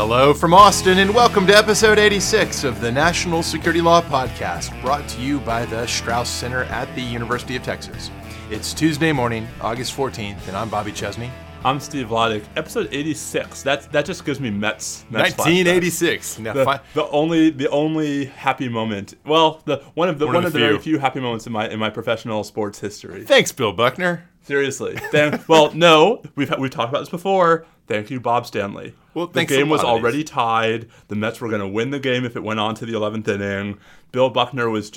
Hello from Austin, and welcome to episode 86 of the National Security Law Podcast, brought to you by the Strauss Center at the University of Texas. It's Tuesday morning, August 14th, and I'm Bobby Chesney. I'm Steve Vladeck. Episode 86. That that just gives me Mets. Mets 1986. Now, the, fi- the only the only happy moment. Well, the one of the One one, of the the very few. few happy moments in my in my professional sports history. Thanks, Bill Buckner. Seriously. Then, well, no, we've we've talked about this before. Thank you, Bob Stanley. Well, the game was lot of these. already tied. The Mets were going to win the game if it went on to the 11th inning. Bill Buckner was.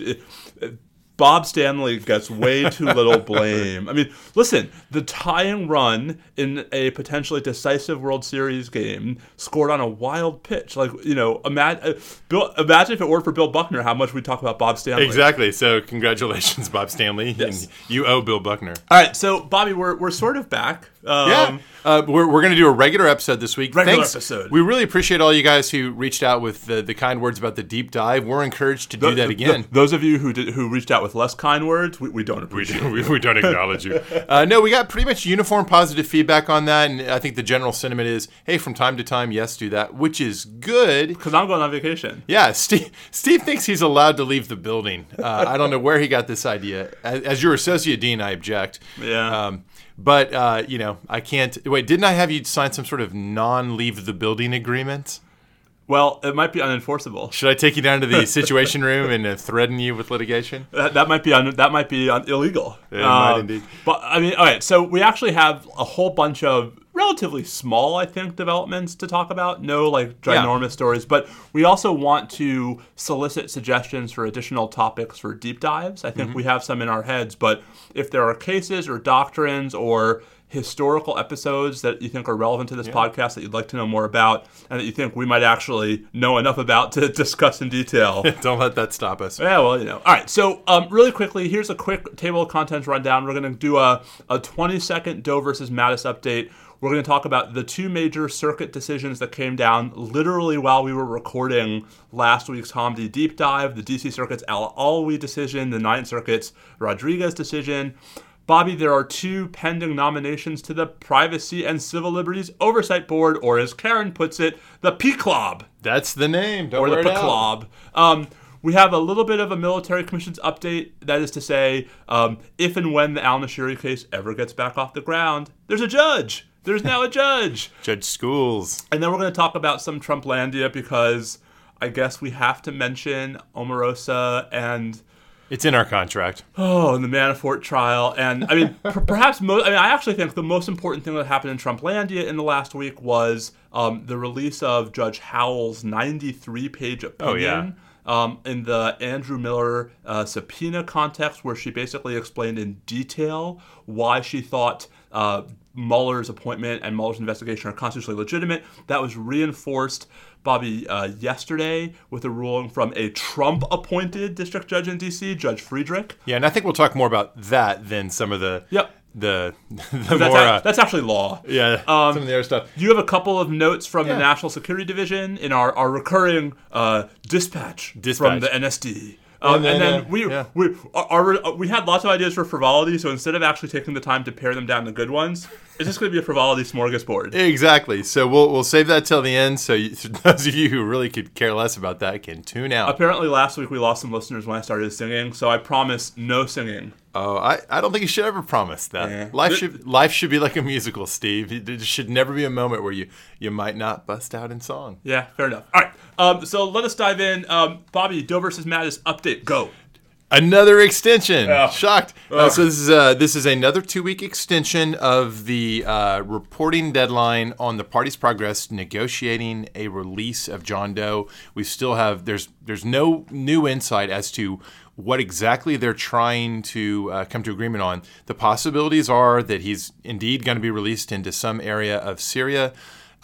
Bob Stanley gets way too little blame. I mean, listen, the tying run in a potentially decisive World Series game scored on a wild pitch. Like, you know, imagine, uh, Bill, imagine if it weren't for Bill Buckner, how much we talk about Bob Stanley. Exactly. So, congratulations, Bob Stanley. Yes. And you owe Bill Buckner. All right, so Bobby, we're, we're sort of back. Um, Yeah, uh, we're, we're going to do a regular episode this week. Regular Thanks. episode. We really appreciate all you guys who reached out with the, the kind words about the deep dive. We're encouraged to do that Th- again. th- those of you who did, who reached out with less kind words, we, we don't We, appreciate. do, we, we don't acknowledge you. Uh, no, we got pretty much uniform positive feedback on that, and I think the general sentiment is, hey, from time to time, yes, do that, which is good. Because I'm going on vacation. Yeah, Steve. Steve thinks he's allowed to leave the building. Uh, I don't know where he got this idea. As, as your associate dean, I object. Yeah. Um, but uh, you know, I can't. Wait, didn't I have you sign some sort of non-leave the building agreement? Well, it might be unenforceable. Should I take you down to the situation room and uh, threaten you with litigation? That, that might be un, that might be un, illegal. It might Um, indeed. But I mean, all right. So we actually have a whole bunch of relatively small, I think, developments to talk about. No like ginormous stories, but we also want to solicit suggestions for additional topics for deep dives. I think Mm-hmm. we have some in our heads, but if there are cases or doctrines or historical episodes that you think are relevant to this podcast that you'd like to know more about and that you think we might actually know enough about to discuss in detail Don't let that stop us. yeah, well, you know. All right, so um, really quickly, here's a quick table of contents rundown. We're going to do a, a 20 second Doe versus Mattis update. We're going to talk about the two major circuit decisions that came down literally while we were recording last week's Hamdi deep dive the DC Circuit's Al Alwi decision, the Ninth Circuit's Rodriguez decision. Bobby, there are two pending nominations to the Privacy and Civil Liberties Oversight Board, or as Karen puts it, the PCLOB That's the name. Don't or the wear it out. PCLOB. Um, we have a little bit of a military commissions update. That is to say, um, if and when the Al Nashiri case ever gets back off the ground, there's a judge. There's now a judge. Judge Schools. And then we're going to talk about some Trumplandia because I guess we have to mention Omarosa and It's in our contract. oh, and the Manafort trial. And I mean, per- perhaps most, I mean, I actually think the most important thing that happened in Trumplandia in the last week was um, the release of Judge Howell's 93 page opinion. Oh, yeah. Um, in the Andrew Miller uh, subpoena context, where she basically explained in detail why she thought uh, Mueller's appointment and Mueller's investigation are constitutionally legitimate. That was reinforced, Bobby, uh, yesterday with a ruling from a Trump appointed district judge in D.C., Judge Friedrich. Yeah, and I think we'll talk more about that than some of the Yep. the the That's, more ac- uh, that's actually law. yeah Um, some of the other stuff. You have a couple of notes from Yeah. the National Security Division in our, our recurring uh, dispatch, Dispatch. from the NSD. Um, And and then, then, uh, we, yeah. we our, our, we had lots of ideas for frivolity, so instead of actually taking the time to pare them down to good ones, it's just going to be a frivolity smorgasbord. Exactly. So we'll we'll save that till the end. So you, those of you who really could care less about that can tune out. Apparently, last week we lost some listeners when I started singing, so I promise no singing. Oh, I, I don't think you should ever promise that. Yeah. Life Th- should life should be like a musical, Steve. There should never be a moment where you you might not bust out in song. Yeah, fair enough. All right, um, so let us dive in. Um, Bobby, Doe versus Mattis update. Go. Another extension. Yeah. Shocked. Uh, so this is uh, this is another two week extension of the uh, reporting deadline on the party's progress negotiating a release of John Doe. We still have there's there's no new insight as to what exactly they're trying to uh, come to agreement on. The possibilities are that he's indeed going to be released into some area of Syria.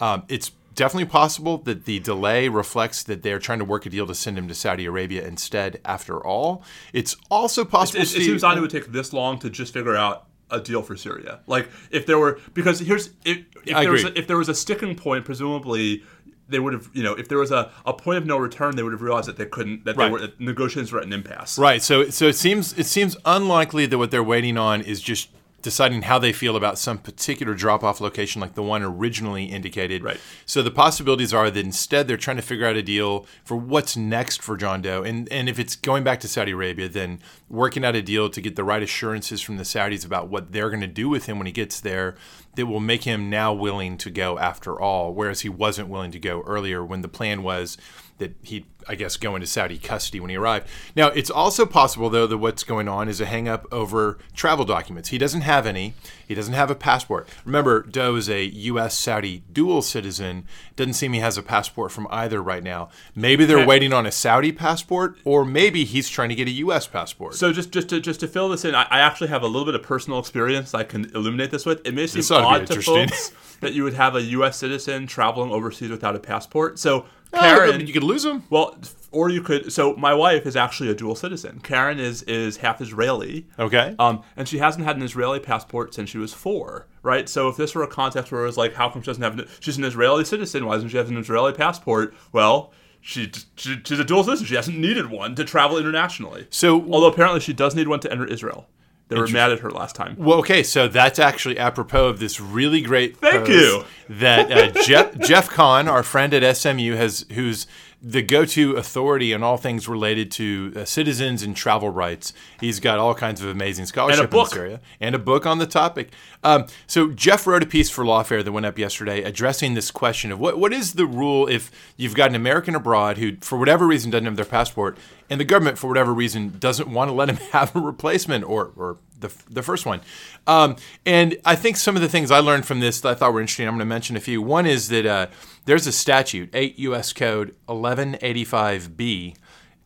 Um, it's definitely possible that the delay reflects that they're trying to work a deal to send him to Saudi Arabia instead. After all, it's also possible. It, it seems odd it would take this long to just figure out a deal for Syria. Like if there were because here's if, if there was a, if there was a sticking point, presumably they would have you know if there was a, a point of no return, they would have realized that they couldn't that Right. they were that negotiations were at an impasse. Right. So so it seems it seems unlikely that what they're waiting on is just deciding how they feel about some particular drop off location, like the one originally indicated. Right. So the possibilities are that instead they're trying to figure out a deal for what's next for John Doe. And, and if it's going back to Saudi Arabia, then working out a deal to get the right assurances from the Saudis about what they're going to do with him when he gets there that will make him now willing to go after all, whereas he wasn't willing to go earlier when the plan was that he'd, I guess, go into Saudi custody when he arrived. Now, it's also possible, though, that what's going on is a hang up over travel documents. He doesn't have any, he doesn't have a passport. Remember, Doe is a U.S. Saudi dual citizen. Doesn't seem he has a passport from either right now. Maybe they're waiting on a Saudi passport, or maybe he's trying to get a U.S. passport. So just just to just to fill this in, I, I actually have a little bit of personal experience I can illuminate this with. It may seem This ought to be odd to folks that you would have a U.S. citizen traveling overseas without a passport. So Oh, Karen, you could lose him. well, or you could. So my wife is actually a dual citizen. Karen is is half Israeli. Okay. Um, and she hasn't had an Israeli passport since she was four, right? So if this were a context where it was like, how come she doesn't have? An, she's an Israeli citizen. Why doesn't she have an Israeli passport? Well, she, she she's a dual citizen. She hasn't needed one to travel internationally. So, Although apparently she does need one to enter Israel. They were mad at her last time. Well, okay, so that's actually apropos of this really great. Thank you. That uh, Jeff Jeff Kahn, our friend at SMU, has who's the go-to authority on all things related to uh, citizens and travel rights. He's got all kinds of amazing scholarship in book. this area and a book on the topic. Um, so Jeff wrote a piece for Lawfare that went up yesterday addressing this question of what what is the rule if you've got an American abroad who, for whatever reason, doesn't have their passport, and the government, for whatever reason, doesn't want to let him have a replacement or or the, the first one. Um, and I think some of the things I learned from this that I thought were interesting, I'm going to mention a few. One is that uh, there's a statute, 8 U.S. Code 1185B.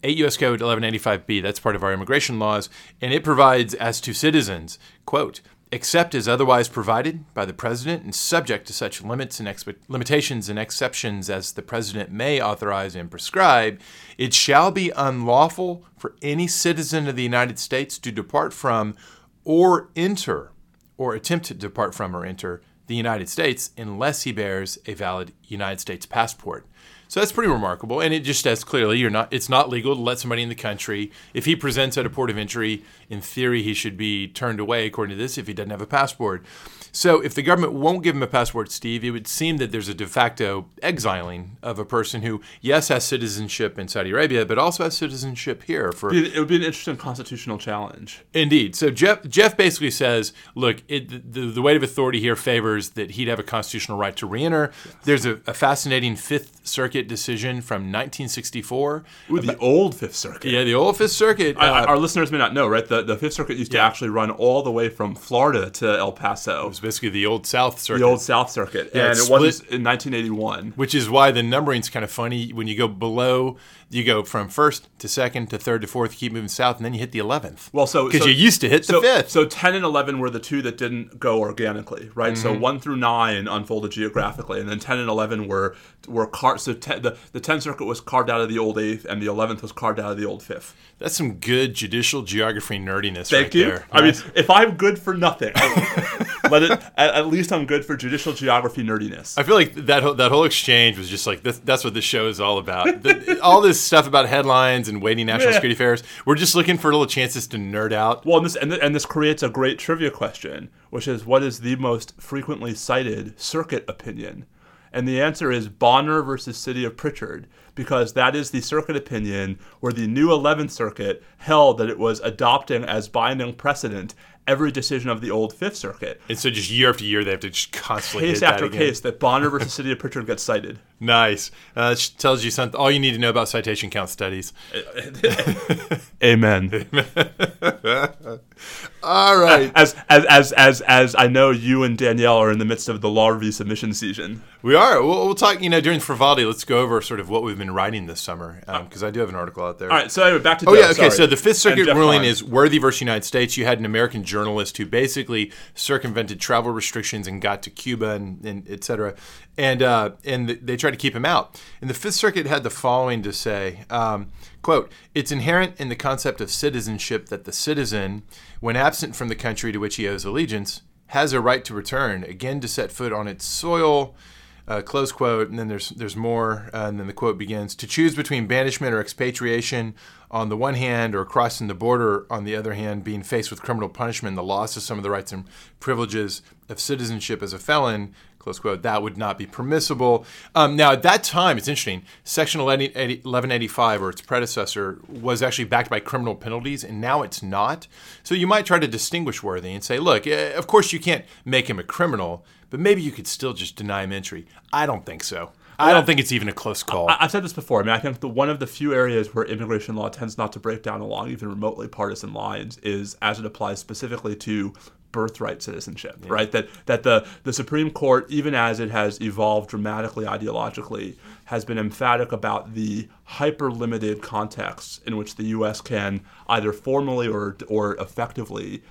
8 U.S. Code 1185B, that's part of our immigration laws, and it provides as to citizens, quote, except as otherwise provided by the President and subject to such limits and expe- limitations and exceptions as the President may authorize and prescribe, it shall be unlawful for any citizen of the United States to depart from or enter or attempt to depart from or enter the United States unless he bears a valid United States passport. So that's pretty remarkable, and it just says clearly you're not. It's not legal to let somebody in the country. If he presents at a port of entry, in theory he should be turned away according to this if he doesn't have a passport. So if the government won't give him a passport, Steve, it would seem that there's a de facto exiling of a person who, yes, has citizenship in Saudi Arabia, but also has citizenship here for It would be an interesting constitutional challenge. Indeed. So Jeff Jeff basically says, look, it, the, the weight of authority here favors that he'd have a constitutional right to reenter. There's a, a fascinating Fifth Circuit decision from 1964. Ooh, the old Fifth Circuit. Yeah, the old Fifth Circuit. I- uh, our listeners may not know, right? The, the Fifth Circuit used to actually run all the way from Florida to El Paso, basically the old South Circuit. the old South Circuit, Yeah, and it was in 1981. which is why the numbering's kind of funny. When you go below, you go from first to second to third to fourth, you keep moving south, and then you hit the 11th. Well, so because so- you used to hit the so, fifth. So 10 and 11 were the two that didn't go organically, right? Mm-hmm. So 1 through 9 unfolded geographically, and then 10 and 11 were were car- so te- the the 10th circuit was carved out of the old 8th and the 11th was carved out of the old 5th. That's some good judicial geography nerdiness Thank right you. there. I mean, if I'm good for nothing, let it at, at least I'm good for judicial geography nerdiness. I feel like that whole, that whole exchange was just like this, that's what this show is all about. The, all this stuff about headlines and weighty national Yeah. security affairs. We're just looking for little chances to nerd out. Well, and this and, th- and this creates a great trivia question, which is what is the most frequently cited circuit opinion? And the answer is Bonner versus City of Prichard, because that is the circuit opinion where the new 11th Circuit held that it was adopting as binding precedent every decision of the old Fifth Circuit. And so just year after year, they have to just constantly Case hit after case, that Bonner versus City of Prichard gets cited. Nice. Uh, tells you something. All you need to know about citation count studies. Amen. All right. As, as as as as I know you and Danielle are in the midst of the law review submission season. We are. We'll, we'll talk, you know, during Frivolity, let's go over sort of what we've been writing this summer, because I do have an article out there. All right, so anyway, back to Oh Doe, yeah, okay. sorry. So the Fifth Circuit ruling is Worthy versus United States. You had an American journalist who basically circumvented travel restrictions and got to Cuba and, and et cetera, and uh, and they tried to keep him out. And the Fifth Circuit had the following to say. Um, Quote, it's inherent in the concept of citizenship that the citizen, when absent from the country to which he owes allegiance, has a right to return, again to set foot on its soil, uh, close quote, and then there's there's more, uh, and then the quote begins: "To choose between banishment or expatriation on the one hand, or crossing the border on the other hand, being faced with criminal punishment the loss of some of the rights and privileges of citizenship as a felon." Close quote. That would not be permissible. Um, now, at that time, it's interesting. Section 1185, or its predecessor, was actually backed by criminal penalties, and now it's not. So you might try to distinguish Worthy and say, look, eh, of course you can't make him a criminal, but maybe you could still just deny him entry. I don't think so. I don't think it's even a close call. I, have said this before. I mean, I think the, one of the few areas where immigration law tends not to break down along even remotely partisan lines is as it applies specifically to birthright citizenship, yeah. right? That that the the Supreme Court, even as it has evolved dramatically ideologically, has been emphatic about the hyper limited contexts in which the U.S. can either formally or or effectively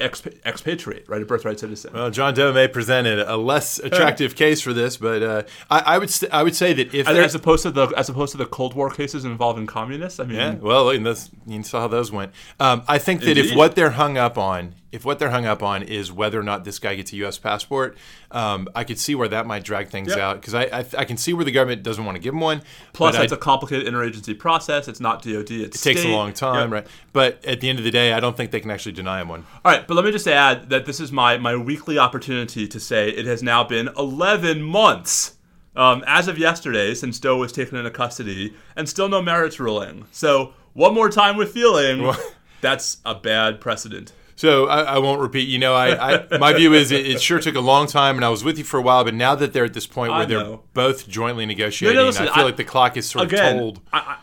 expatriate, right? A birthright citizen. Well, John Doe may present a less attractive case for this, but uh, I, I, would st- I would say that if as, as, opposed to the as opposed to the Cold War cases involving communists, I mean, yeah, well, and this, you saw how those went. Um, I think that Indeed. if what they're hung up on if what they're hung up on is whether or not this guy gets a U.S. passport, um, I could see where that might drag things yep. out because I, I, I can see where the government doesn't want to give him one. Plus, it's I, a complicated interagency process. It's not DoD. It's it state. takes a long time, yep. right? But at the end of the day, I don't think they can actually deny him one. All right, but let me just add that this is my my weekly opportunity to say it has now been 11 months. Um, as of yesterday, since Doe was taken into custody, and still no merits ruling. So, one more time with feeling, that's a bad precedent. So I, I, won't repeat. You know, I, I my view is it, it, sure took a long time, and I was with you for a while. But now that they're at this point where they're both jointly negotiating, no, no, listen, I feel like the clock is sort again, of told.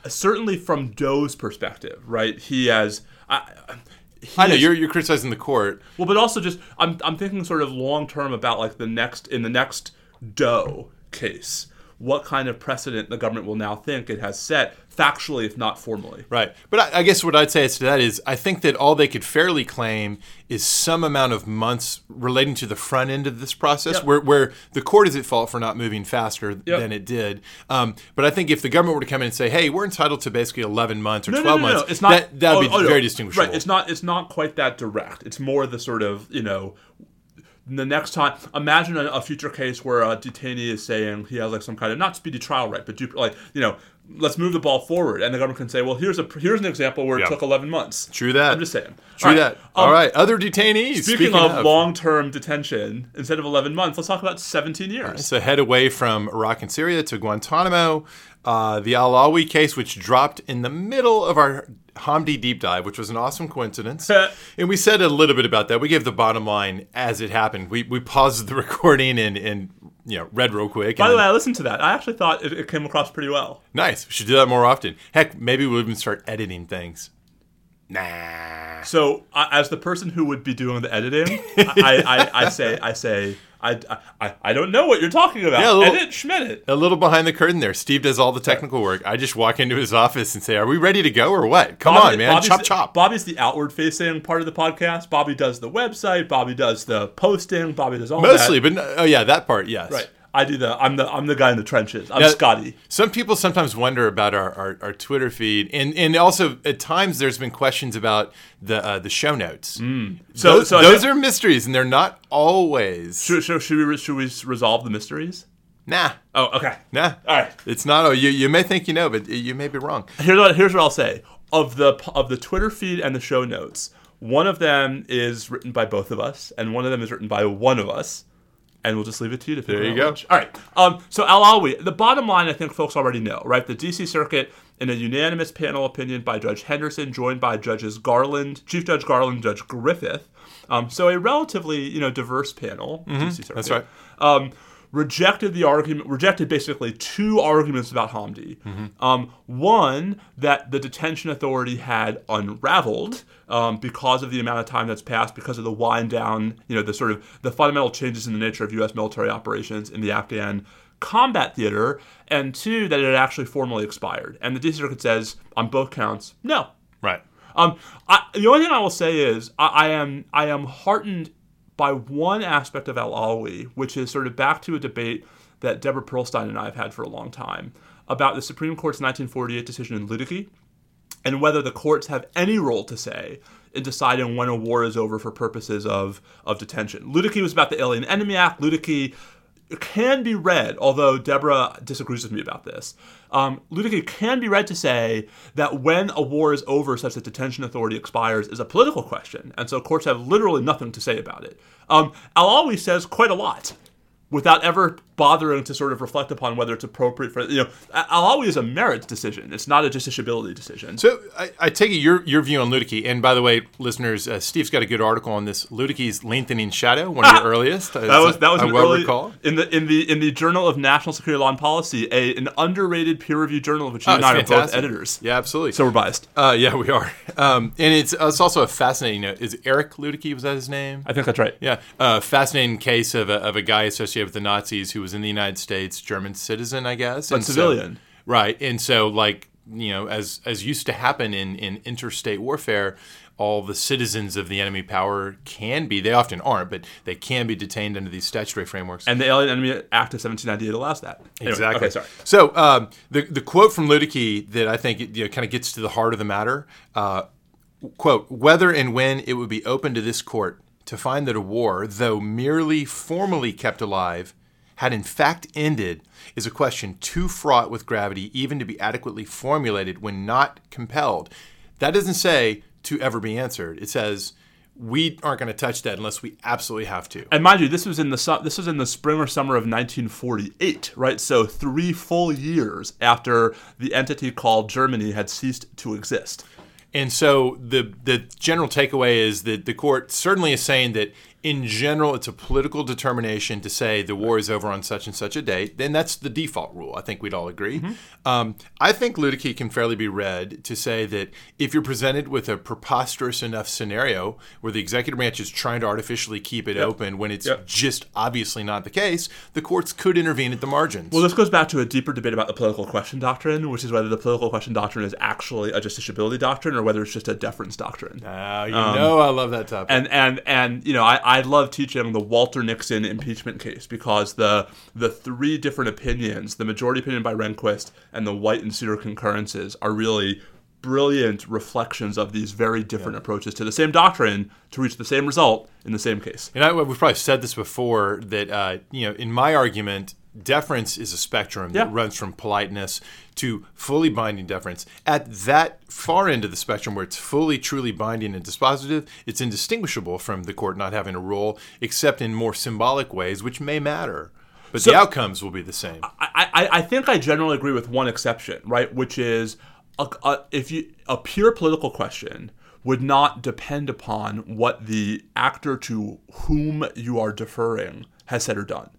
certainly from Doe's perspective, right? He has. I, I know you're you're criticizing the court. Well, but also just I'm I'm thinking sort of long term about like the next in the next Doe case what kind of precedent the government will now think it has set factually, if not formally. Right. But I, I guess what I'd say is to that is I think that all they could fairly claim is some amount of months relating to the front end of this process yep. where, where the court is at fault for not moving faster yep. than it did. Um, but I think if the government were to come in and say, hey, we're entitled to basically 11 months or no, 12 no, no, months, it's not, that, that would oh, be oh, very distinguishable. Right. It's not, it's not quite that direct. It's more the sort of, you know, the next time, imagine a, a, future case where a detainee is saying he has like some kind of not speedy trial right, but like you know, let's move the ball forward, and the government can say, well, here's a here's an example where it took 11 months. True that. I'm just saying. True All right. that. Um, All right, other detainees. Speaking, speaking of, of, long-term detention, instead of 11 months, let's talk about 17 years. Right, so head away from Iraq and Syria to Guantanamo. Uh, the Al Alwi case, which dropped in the middle of our Hamdi deep dive, which was an awesome coincidence. and we said a little bit about that. We gave the bottom line as it happened. We, we paused the recording and, and you know read real quick. By the way, I listened to that. I actually thought it, it, came across pretty well. Nice. We should do that more often. Heck, maybe we'll even start editing things. Nah. So, as the person who would be doing the editing, I, I, I say I say I, I, I don't know what you're talking about. Yeah, a little, Edit Schmidt. A little behind the curtain there. Steve does all the technical work. I just walk into his office and say, "Are we ready to go or what? Come Bobby, on, man, Bobby's chop chop." Bobby's the outward facing part of the podcast. Bobby does the website. Bobby does the posting. Bobby does all mostly, that. but oh yeah, that part, yes. Right. I do the. I'm the. I'm the guy in the trenches. I'm now, Scotty. Some people sometimes wonder about our, our, our, Twitter feed, and and also at times there's been questions about the uh, the show notes. Mm. So those, so those are mysteries, and they're not always. Should, should, should we should we resolve the mysteries? Nah. Oh, okay. Nah. All right. It's not. Oh, you you may think you know, but you may be wrong. Here's what here's what I'll say of the of the Twitter feed and the show notes. One of them is written by both of us, and one of them is written by one of us and we'll just leave it to you to figure out. there you go. All right. Um, so Al Alwi, the bottom line, I think folks already know, right? The D.C. Circuit, in a unanimous panel opinion by Judge Henderson, joined by Judges Garland, Chief Judge Garland, Judge Griffith. Um, so a relatively, you know, diverse panel. Mm-hmm. D.C. Circuit. That's right. Um, rejected the argument, rejected basically two arguments about Hamdi. Mm-hmm. Um, one, that the detention authority had unraveled um, because of the amount of time that's passed, because of the wind down, you know, the sort of the fundamental changes in the nature of U.S. military operations in the Afghan combat theater, and two, that it had actually formally expired. And the D.C. Circuit says on both counts, no. Right. Um, I, the only thing I will say is I, I am I am heartened by one aspect of Al Alwi, which is sort of back to a debate that Deborah Pearlstein and I have had for a long time about the Supreme Court's 1948 decision in Ludecke and whether the courts have any role to say in deciding when a war is over for purposes of, of detention. Ludecke was about the Alien Enemy Act. Ludecke can be read, although Deborah disagrees with me about this. Um, Ludecke can be read to say that when a war is over, such that detention authority expires, is a political question, and so courts have literally nothing to say about it. Um, Al says quite a lot without ever bothering to sort of reflect upon whether it's appropriate for you know Alawi is a merits decision. It's not a justiciability decision. So I, I, take it your your view on Ludecke and by the way listeners uh, Steve's got a good article on this Ludecke's lengthening shadow one of your earliest that was that was I well early, recall. in the in the in the Journal of National Security Law and Policy a, an underrated peer reviewed journal of which you oh, and I are both editors. Yeah absolutely. So we're biased. Uh, yeah we are. Um, and it's it's also a fascinating note. Is Eric Ludecke was that his name? I think that's right. Yeah uh, fascinating case of a, of a guy associated with the Nazis who was in the United States German citizen, I guess, but and civilian, so, right? And so, like you know, as as used to happen in in interstate warfare, all the citizens of the enemy power can be, they often aren't, but they can be detained under these statutory frameworks. And the Alien Enemy Act of 1798 allows that. Anyway, exactly. Okay, sorry. So um, the, the quote from Ludecke that I think you know, kind of gets to the heart of the matter, uh, quote, whether and when it would be open to this court to find that a war, though merely formally kept alive, had in fact ended is a question too fraught with gravity even to be adequately formulated when not compelled. That doesn't say to ever be answered. It says we aren't going to touch that unless we absolutely have to. And mind you, this was in the this was in the spring or summer of 1948, right? So three full years after the entity called Germany had ceased to exist. And so the the general takeaway is that the court certainly is saying that in general, it's a political determination to say the war is over on such and such a date, then that's the default rule. I think we'd all agree. Mm-hmm. Um, I think Ludecke can fairly be read to say that if you're presented with a preposterous enough scenario where the executive branch is trying to artificially keep it yep. open when it's yep. just obviously not the case, the courts could intervene at the margins. Well, this goes back to a deeper debate about the political question doctrine, which is whether the political question doctrine is actually a justiciability doctrine or whether it's just a deference doctrine. Oh, you um, know I love that topic. And and and you know I, I love teaching the Walter Nixon impeachment case because the the three different opinions, the majority opinion by Rehnquist and the White and Souter concurrences, are really brilliant reflections of these very different yeah. approaches to the same doctrine to reach the same result in the same case. And I, we've probably said this before that uh, you know in my argument deference is a spectrum yeah. that runs from politeness to fully binding deference. At that far end of the spectrum, where it's fully, truly binding and dispositive, it's indistinguishable from the court not having a role, except in more symbolic ways, which may matter. But so, the outcomes will be the same. I, I, I, think I generally agree with one exception, right? Which is a, a, if you a pure political question would not depend upon what the actor to whom you are deferring has said or done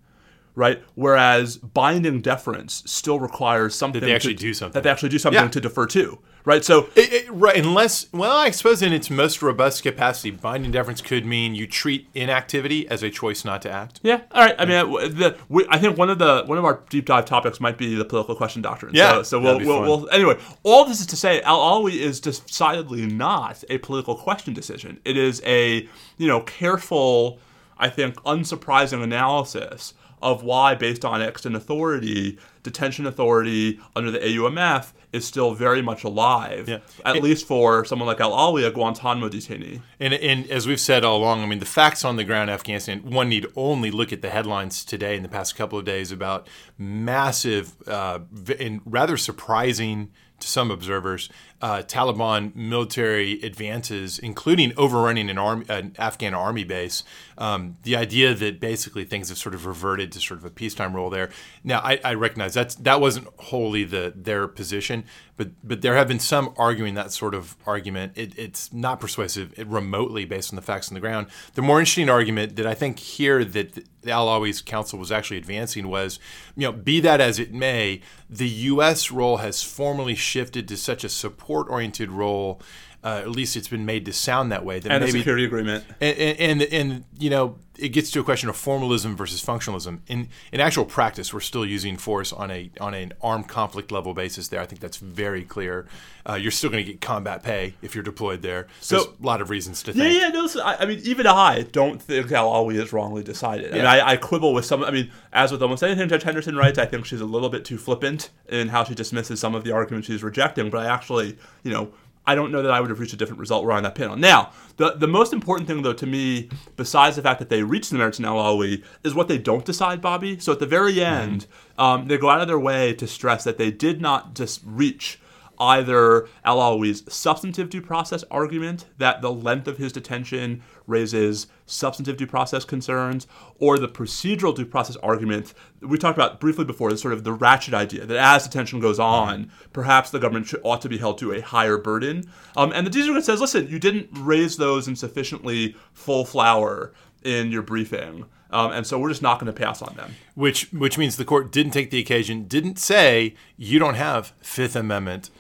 right? Whereas binding deference still requires something that they actually to, do something that they actually do something yeah. to defer to, right? So, it, it, right, unless well, I suppose in its most robust capacity, binding deference could mean you treat inactivity as a choice not to act. Yeah, all right. I mean, the, we, I think one of the one of our deep dive topics might be the political question doctrine. Yeah, so, so we'll, we'll, we'll, anyway. All this is to say, Al Alawi is decidedly not a political question decision. It is a you know careful. I think unsurprising analysis of why, based on extant authority, detention authority under the AUMF is still very much alive, yeah. at it, least for someone like Al Alawi, a Guantanamo detainee. And, and as we've said all along, I mean, the facts on the ground in Afghanistan, one need only look at the headlines today in the past couple of days about massive uh, and rather surprising to some observers uh, Taliban military advances, including overrunning an, army, an Afghan army base. Um, the idea that basically things have sort of reverted to sort of a peacetime role there. Now, I, I recognize that's that wasn't wholly the their position, but but there have been some arguing that sort of argument. It, it's not persuasive remotely based on the facts on the ground. The more interesting argument that I think here that the Al Alawi's counsel was actually advancing was, you know, be that as it may, the U.S. role has formally shifted to such a support support-oriented role. Uh, at least it's been made to sound that way. That and maybe, the security agreement. And, and, and, and, you know, it gets to a question of formalism versus functionalism. In in actual practice, we're still using force on a on an armed conflict level basis. There, I think that's very clear. Uh, you're still going to get combat pay if you're deployed there. So There's a lot of reasons to think. Yeah, yeah. No, I, I, mean, even I don't think Al Alawi is wrongly decided. Yeah. I mean, I, I, quibble with some. I mean, as with almost anything Judge Henderson writes, I think she's a little bit too flippant in how she dismisses some of the arguments she's rejecting. But I actually, you know I don't know that I would have reached a different result were I on that panel. Now, the, the most important thing, though, to me, besides the fact that they reached the merits in Al Alwi, is what they don't decide, Bobby. So at the very end, um, they go out of their way to stress that they did not just reach either Al Alawi's substantive due process argument that the length of his detention raises substantive due process concerns, or the procedural due process argument we talked about briefly before, the sort of the ratchet idea that as detention goes on, perhaps the government should, ought to be held to a higher burden. Um, and the D Circuit says, listen, you didn't raise those in sufficiently full flower in your briefing. Um, and so we're just not going to pass on them. Which which means the court didn't take the occasion, didn't say you don't have Fifth Amendment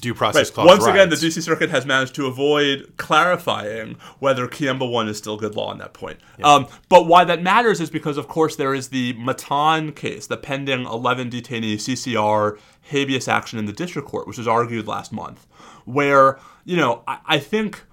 due process Right. clause. Once again, the. DC Circuit has managed to avoid clarifying whether Kiyemba 1 is still good law on that point. Um, but why that matters is because, of course, there is the Matan case, the pending 11 detainee CCR habeas action in the district court, which was argued last month, where, you know, I, I think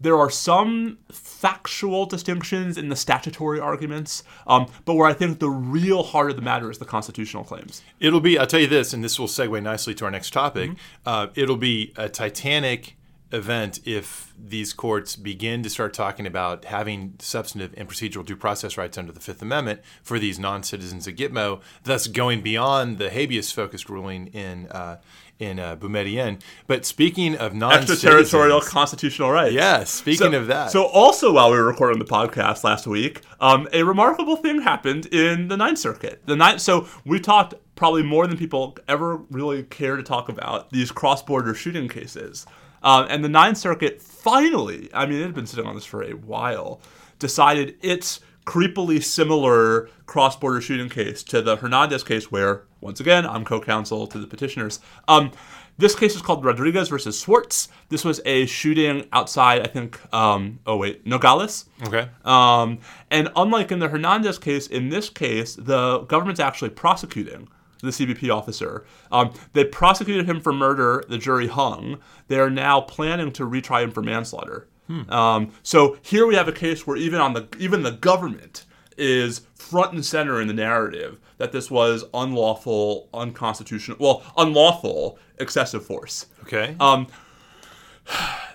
there are some factual distinctions in the statutory arguments, um, but where I think the real heart of the matter is the constitutional claims. It'll be, I'll tell you this, and this will segue nicely to our next topic. Mm-hmm. Uh, it'll be a titanic event if these courts begin to start talking about having substantive and procedural due process rights under the Fifth Amendment for these non citizens of Gitmo, thus going beyond the habeas focused ruling in. Uh, in uh, Boumediene. But speaking of non Extraterritorial constitutional rights. yeah, speaking So- of that. So, also while we were recording the podcast last week, um, a remarkable thing happened in the Ninth Circuit. The ninth, so we talked probably more than people ever really care to talk about these cross-border shooting cases. Um, and the Ninth Circuit finally, I mean, it had been sitting on this for a while, decided its creepily similar cross-border shooting case to the Hernandez case, where once again I'm co-counsel to the petitioners. Um, this case is called Rodriguez versus Swartz. This was a shooting outside, I think. Um, oh wait, Nogales. okay. Um, and unlike in the Hernandez case, in this case, the government's actually prosecuting the CBP officer. Um, they prosecuted him for murder. The jury hung. They are now planning to retry him for manslaughter. Um, so here we have a case where even on the even the government is front and center in the narrative that this was unlawful, unconstitutional, well, unlawful excessive force. Okay. Um,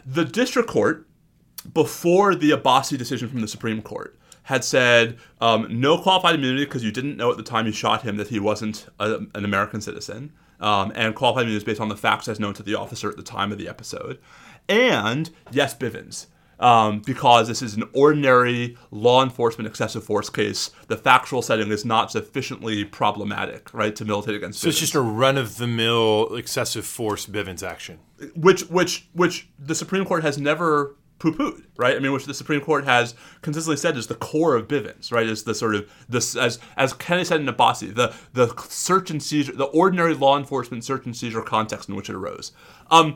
the district court, before the Abbasi decision from the Supreme Court, had said um, no qualified immunity because you didn't know at the time you shot him that he wasn't a, an American citizen. Um, and qualified immunity is based on the facts as known to the officer at the time of the episode. And yes, Bivens. Um, because this is an ordinary law enforcement excessive force case, the factual setting is not sufficiently problematic, right, to militate against. so it's just a run of the mill excessive force Bivens action. which which which the Supreme Court has never poo-pooed, right? I mean, which the Supreme Court has consistently said is the core of Bivens, right? Is the sort of this as as Kennedy said in Abbasi, the the search and seizure, the ordinary law enforcement search and seizure context in which it arose. Um,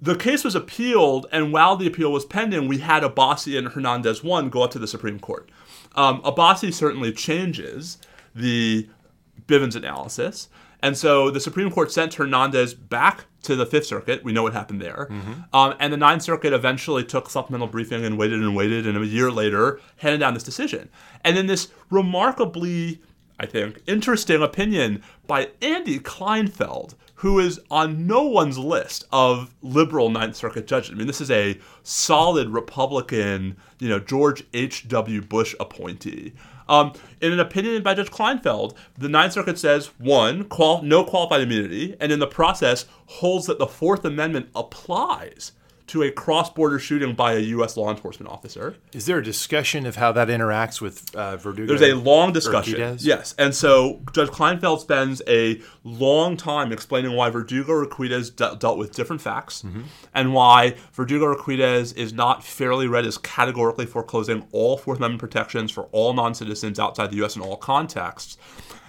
the case was appealed, and while the appeal was pending, we had Abbasi and Hernandez one go up to the Supreme Court. Um, Abbasi certainly changes the Bivens analysis. And so the Supreme Court sent Hernandez back to the Fifth Circuit. We know what happened there. Um, and the Ninth Circuit eventually took supplemental briefing and waited and waited, and a year later handed down this decision. And in this remarkably, I think, interesting opinion by Andy Kleinfeld, who is on no one's list of liberal Ninth Circuit judges. I mean, this is a solid Republican, you know, George H.W. Bush appointee. Um, in an opinion by Judge Kleinfeld, the Ninth Circuit says one, qual- no qualified immunity, and in the process holds that the Fourth Amendment applies to a cross-border shooting by a U.S. law enforcement officer. Is there a discussion of how that interacts with uh, Verdugo? There's a long discussion. Yes. And so Judge Kleinfeld spends a long time explaining why Verdugo Urquidez de- dealt with different facts and why Verdugo Urquidez is not fairly read as categorically foreclosing all Fourth Amendment protections for all non citizens outside the U.S. in all contexts.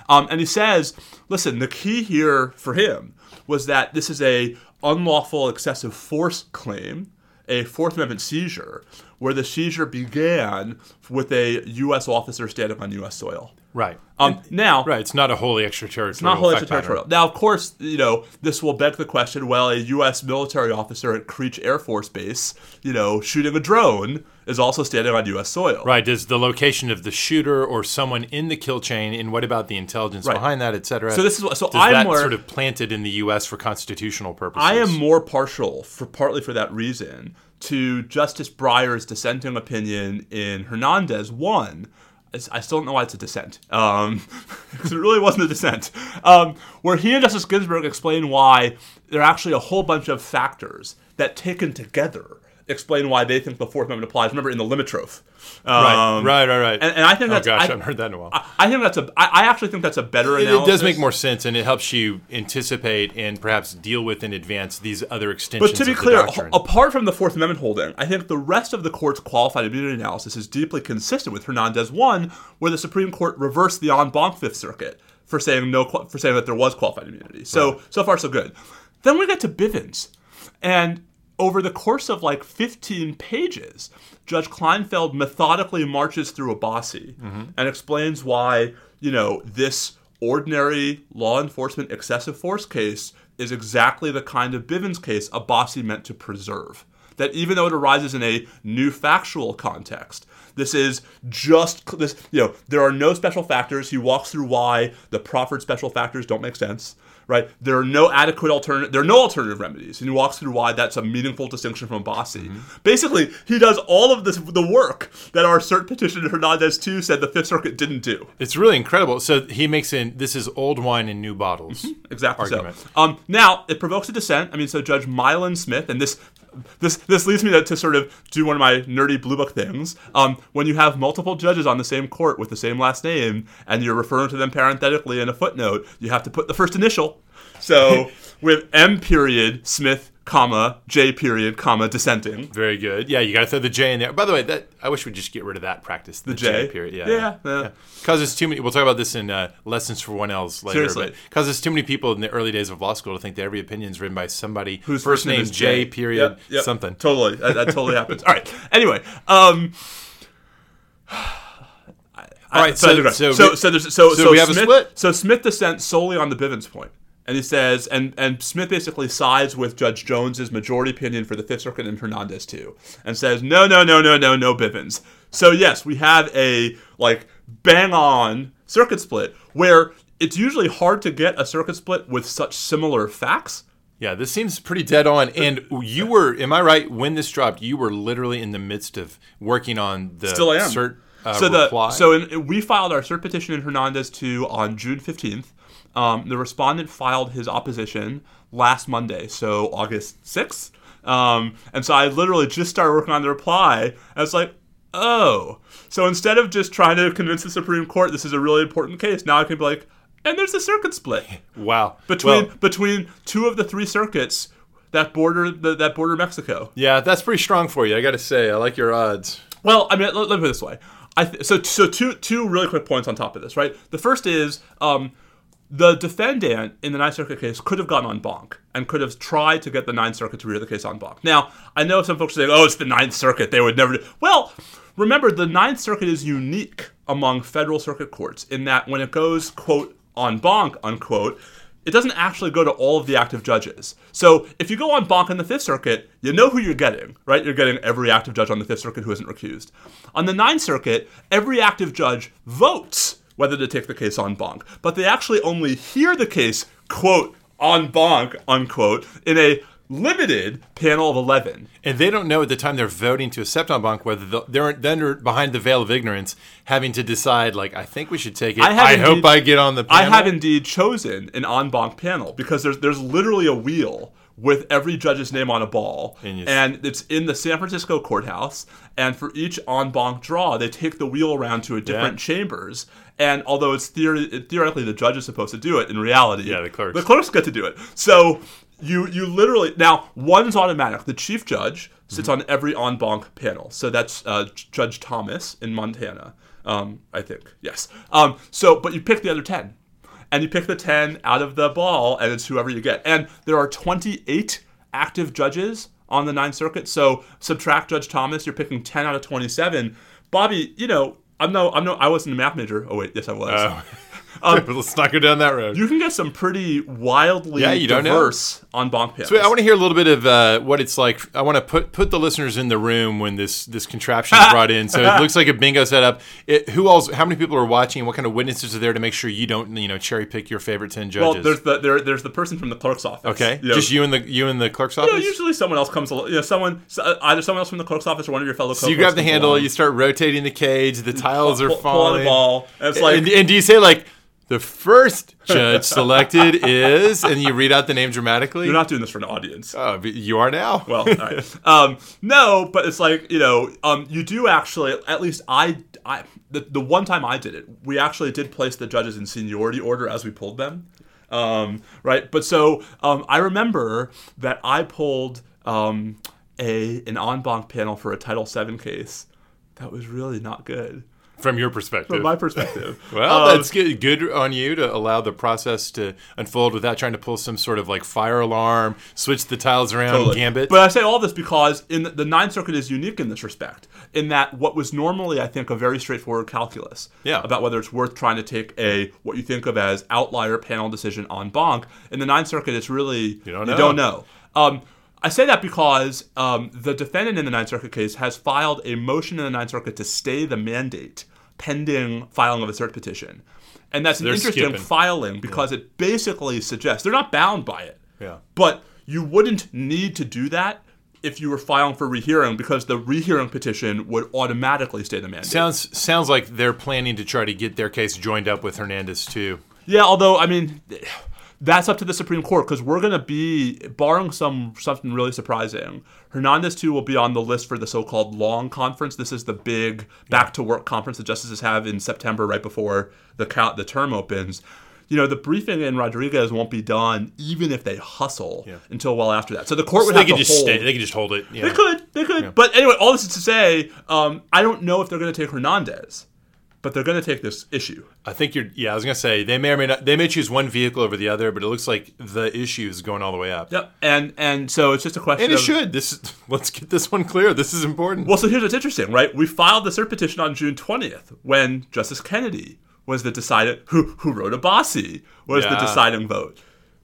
Um, and he says, listen, the key here for him was that this is a unlawful excessive force claim, a Fourth Amendment seizure, where the seizure began with a U.S. officer standing on U.S. soil. Right. Um, now, Right. It's not a wholly extraterritorial. It's not wholly pattern. extraterritorial. Now, of course, you know this will beg the question: Well, a U.S. military officer at Creech Air Force Base, you know, shooting a drone, is also standing on U.S. soil. Right. Does the location of the shooter or someone in the kill chain, and what about the intelligence Right. behind that, et cetera? So this is what- so does I'm that more- sort of planted in the U.S. for constitutional purposes? I am more partial, for partly for that reason, to Justice Breyer's dissenting opinion in Hernandez one. I still don't know why it's a dissent, um, because it really wasn't a dissent. Um, where he and Justice Ginsburg explain why there are actually a whole bunch of factors that, taken together, explain why they think the Fourth Amendment applies. Remember, in the Limitrophe. Right. Um, right. Right. Right. And, and I think oh that's gosh, I I, haven't heard that in a while. I, I think that's a. I, I actually think that's a better It, it does make more sense, and it helps you anticipate and perhaps deal with in advance these other extensions. But to be clear, doctrine. apart from the Fourth Amendment holding, I think the rest of the court's qualified immunity analysis is deeply consistent with Hernandez one, where the Supreme Court reversed the en banc Fifth Circuit for saying no for saying that there was qualified immunity. So so far so good. Then we get to Bivens, and over the course of like 15 pages, Judge Kleinfeld methodically marches through Abbasi mm-hmm. and explains why, you know, this ordinary law enforcement excessive force case is exactly the kind of Bivens case Abbasi meant to preserve. That even though it arises in a new factual context, this is just this. You know, there are no special factors. He walks through why the proffered special factors don't make sense. Right? There are no adequate alternative. There are no alternative remedies, and he walks through why that's a meaningful distinction from Abbasi. Basically, he does all of this the work that our cert petition Hernandez two said the Fifth Circuit didn't do. it's really incredible. So he makes in this is old wine in new bottles. Exactly Argument. so. Um, now it provokes a dissent. I mean, so Judge Milan Smith, and this this this leads me to, to sort of do one of my nerdy blue book things. Um, when you have multiple judges on the same court with the same last name, and you're referring to them parenthetically in a footnote, you have to put the first initial. So with M period Smith, comma J period, comma dissenting. Very good. Yeah, you got to throw the J in there. By the way, that I wish we'd just get rid of that practice. The, J? period. Yeah. Yeah, yeah. Causes too many. We'll talk about this in uh, lessons for one L's later. Seriously. but Causes too many people in the early days of law school to think that every opinion is written by somebody Whose first name is J, period Yep, yep. something. Totally, that, that totally happens. All right. Anyway, um, All right. so So, so, so, so, there's, so, so so we have a Smith, split. So Smith dissents solely on the Bivens point, and he says, and and Smith basically sides with Judge Jones's majority opinion for the Fifth Circuit and Hernandez two, and says, no, no, no, no, no, no Bivens. So yes, we have a like bang on circuit split where it's usually hard to get a circuit split with such similar facts. Yeah, this seems pretty dead on. And you were, am I right? When this dropped, you were literally in the midst of working on the Still I am. cert uh, so the reply. so in, we filed our cert petition in Hernandez 2 on June 15th. Um, the respondent filed his opposition last Monday, so August 6th. Um, and so I literally just started working on the reply. And was like, oh. So instead of just trying to convince the Supreme Court this is a really important case, now I can be like, and there's a circuit split wow. between Well, between two of the three circuits that border the, that border Mexico. yeah, that's pretty strong for you. I got to say, I like your odds. Well, I mean, let, let me put it this way. I th- so so two two really quick points on top of this, right? The first is um, the defendant in the Ninth Circuit case could have gone en banc and could have tried to get the Ninth Circuit to read the case en banc. Now, I know some folks are saying, "Oh, it's the Ninth Circuit; they would never." do Well, remember, the Ninth Circuit is unique among federal circuit courts in that when it goes quote en banc unquote. It doesn't actually go to all of the active judges. So if you go en banc in the Fifth Circuit, you know who you're getting, right? You're getting every active judge on the Fifth Circuit who isn't recused. On the Ninth Circuit, every active judge votes whether to take the case en banc, but they actually only hear the case, quote, en banc, unquote, in a limited panel of 11. And they don't know at the time they're voting to accept en banc whether they're then behind the veil of ignorance, having to decide like I think we should take it. I I, have hope I get on the. I have indeed chosen an en banc panel because there's there's literally a wheel with every judge's name on a ball, And and it's in the San Francisco courthouse. And for each en banc draw, they take the wheel around to a different chambers. And although it's theori- theoretically the judge is supposed to do it, in reality, Yeah, the clerks. the clerks get to do it. So you you literally now one's automatic. The chief judge sits Mm-hmm. on every en banc panel. So that's uh, Judge Thomas in Montana, um, I think. Yes. Um, so, but you pick the other ten, and you pick the ten out of the ball, and it's whoever you get. And there are twenty eight active judges on the Ninth Circuit. So subtract Judge Thomas, you're picking ten out of twenty seven. Bobby, you know. I'm no, I'm no, I wasn't a math major. Oh wait, yes, I was. Oh. Let's not go down that road. Um, you can get some pretty wildly Yeah, you don't know. diverse en banc panels. Wait, I want to hear a little bit of uh, what it's like. I want to put put the listeners in the room when this this contraption is brought in. So it looks like a bingo setup. It, who else? How many people are watching? What kind of witnesses are there to make sure you don't you know cherry pick your favorite ten judges? well, there's the there, there's the person from the clerk's office. okay, You know, just you and the you and the clerk's you office. know, usually someone else comes along. You know, someone uh, either someone else from the clerk's office or one of your fellow. so you grab the handle, you start rotating the cage. The tiles are pull, pull on the ball. And it's like and, and do you say like the first judge selected is, and you read out the name dramatically? you're not doing this for an audience. Oh, you are now. Well, all right. um, no, but it's like you know, um, you do actually. At least I, I, the, the one time I did it, we actually did place the judges in seniority order as we pulled them, um, right? But so um, I remember that I pulled um, a an en banc panel for a Title VII case that was really not good from your perspective. from my perspective. Well, Um, that's good. Good on you to allow the process to unfold without trying to pull some sort of like fire alarm, switch the tiles around, Totally. gambit. But I say all this because in the, the Ninth Circuit is unique in this respect, in that what was normally, I think, a very straightforward calculus Yeah. about whether it's worth trying to take a what you think of as outlier panel decision en banc. In the Ninth Circuit, it's really you don't know. don't know. Um, I say that because um, the defendant in the Ninth Circuit case has filed a motion in the Ninth Circuit to stay the mandate pending filing of a cert petition. And that's an interesting skipping. filing because it basically suggests they're not bound by it. Yeah. But you wouldn't need to do that if you were filing for rehearing because the rehearing petition would automatically stay the mandate. sounds sounds like they're planning to try to get their case joined up with Hernandez two. yeah, although I mean that's up to the Supreme Court because we're going to be barring some something really surprising. Hernandez two will be on the list for the so-called long conference. This is the big back to work conference the justices have in September right before the count the term opens. You know, the briefing in Rodriguez won't be done even if they hustle until well after that. So the court would they have could to just hold. stay, they could just hold it. Yeah. They could, they could. But anyway, all this is to say, um, I don't know if they're going to take Hernandez, but they're going to take this issue. I think you're. Yeah, I was gonna say they may or may not. They may choose one vehicle over the other, but it looks like the issue is going all the way up. Yep. And and so it's just a question. And it of, should. This let's get this one clear. This is important. Well, so here's what's interesting, right? We filed the cert petition on June 20th when Justice Kennedy was the decided who who wrote Abbasi was the deciding vote.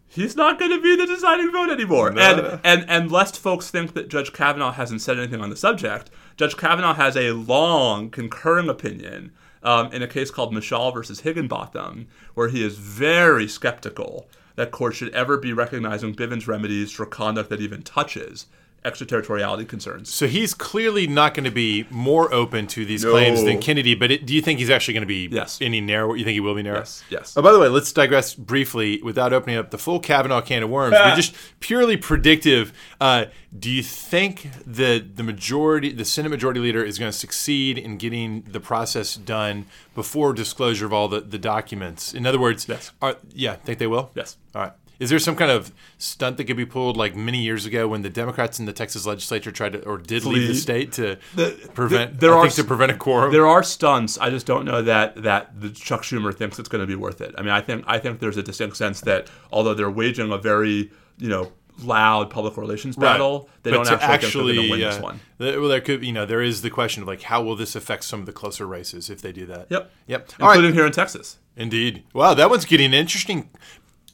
He's not going to be the deciding vote anymore. No. And and and lest folks think that Judge Kavanaugh hasn't said anything on the subject, Judge Kavanaugh has a long concurring opinion um, in a case called Meshal versus Higginbotham, where he is very skeptical that courts should ever be recognizing Bivens remedies for conduct that even touches extraterritoriality concerns. So he's clearly not going to be more open to these No. claims than Kennedy. But it, do you think he's actually going to be Yes. any narrow? You think he will be narrow? Yes, yes. Oh, by the way, let's digress briefly without opening up the full Kavanaugh can of worms. but just purely predictive. Uh, do you think that the majority, the Senate Majority Leader, is going to succeed in getting the process done before disclosure of all the, the documents? In other words, Yes. are, yeah, think they will. Yes. All right. Is there some kind of stunt that could be pulled like many years ago when the Democrats in the Texas legislature tried to or did leave the state to The- prevent the- there I are think to prevent a quorum? There are stunts. I just don't know that that the Chuck Schumer thinks it's going to be worth it. I mean, I think I think there's a distinct sense that although they're waging a very you know loud public relations battle, they But don't actually, think they're going to win uh, this one. th- well, there could, you know, there is the question of like, how will this affect some of the closer races if they do that? Yep. Yep. All right. Including here in Texas. Indeed. Wow, that one's getting interesting.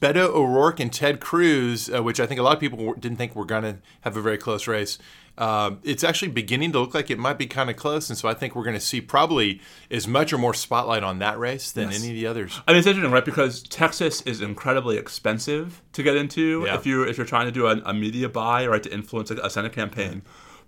Beto O'Rourke and Ted Cruz, uh, which I think a lot of people didn't think were going to have a very close race. Um, it's actually beginning to look like it might be kind of close, and so I think we're going to see probably as much or more spotlight on that race than Yes. any of the others. I mean, it's interesting, right? Because Texas is incredibly expensive to get into Yeah. if you if you're trying to do a, a media buy, right, to influence a, a Senate campaign.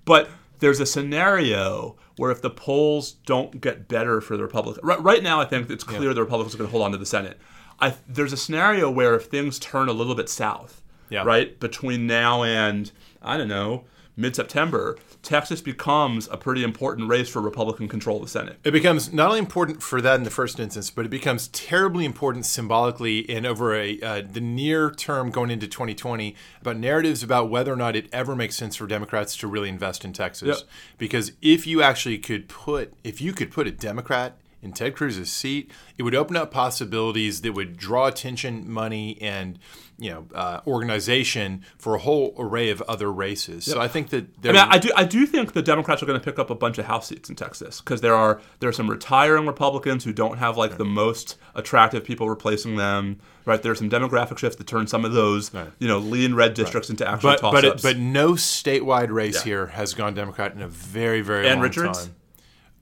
But there's a scenario where if the polls don't get better for the Republicans, right, right now, I think it's clear the Republicans are going to hold on to the Senate. I, there's a scenario where if things turn a little bit south, Yeah. right, between now and I don't know mid September, Texas becomes a pretty important race for Republican control of the Senate. It becomes not only important for that in the first instance, but it becomes terribly important symbolically in over a uh, the near term going into 2020 about narratives about whether or not it ever makes sense for Democrats to really invest in Texas. Yep. Because if you actually could put if you could put a Democrat in Ted Cruz's seat, it would open up possibilities that would draw attention, money, and you know uh, organization for a whole array of other races. So I think that I mean, I do, I do think the Democrats are going to pick up a bunch of House seats in Texas because there are there are some retiring Republicans who don't have like the most attractive people replacing them. Right, there's some demographic shifts to turn some of those, you know, lean red districts into actual but but toss-ups. it, but no statewide race Yeah. here has gone Democrat in a very very Ann long Richards? time.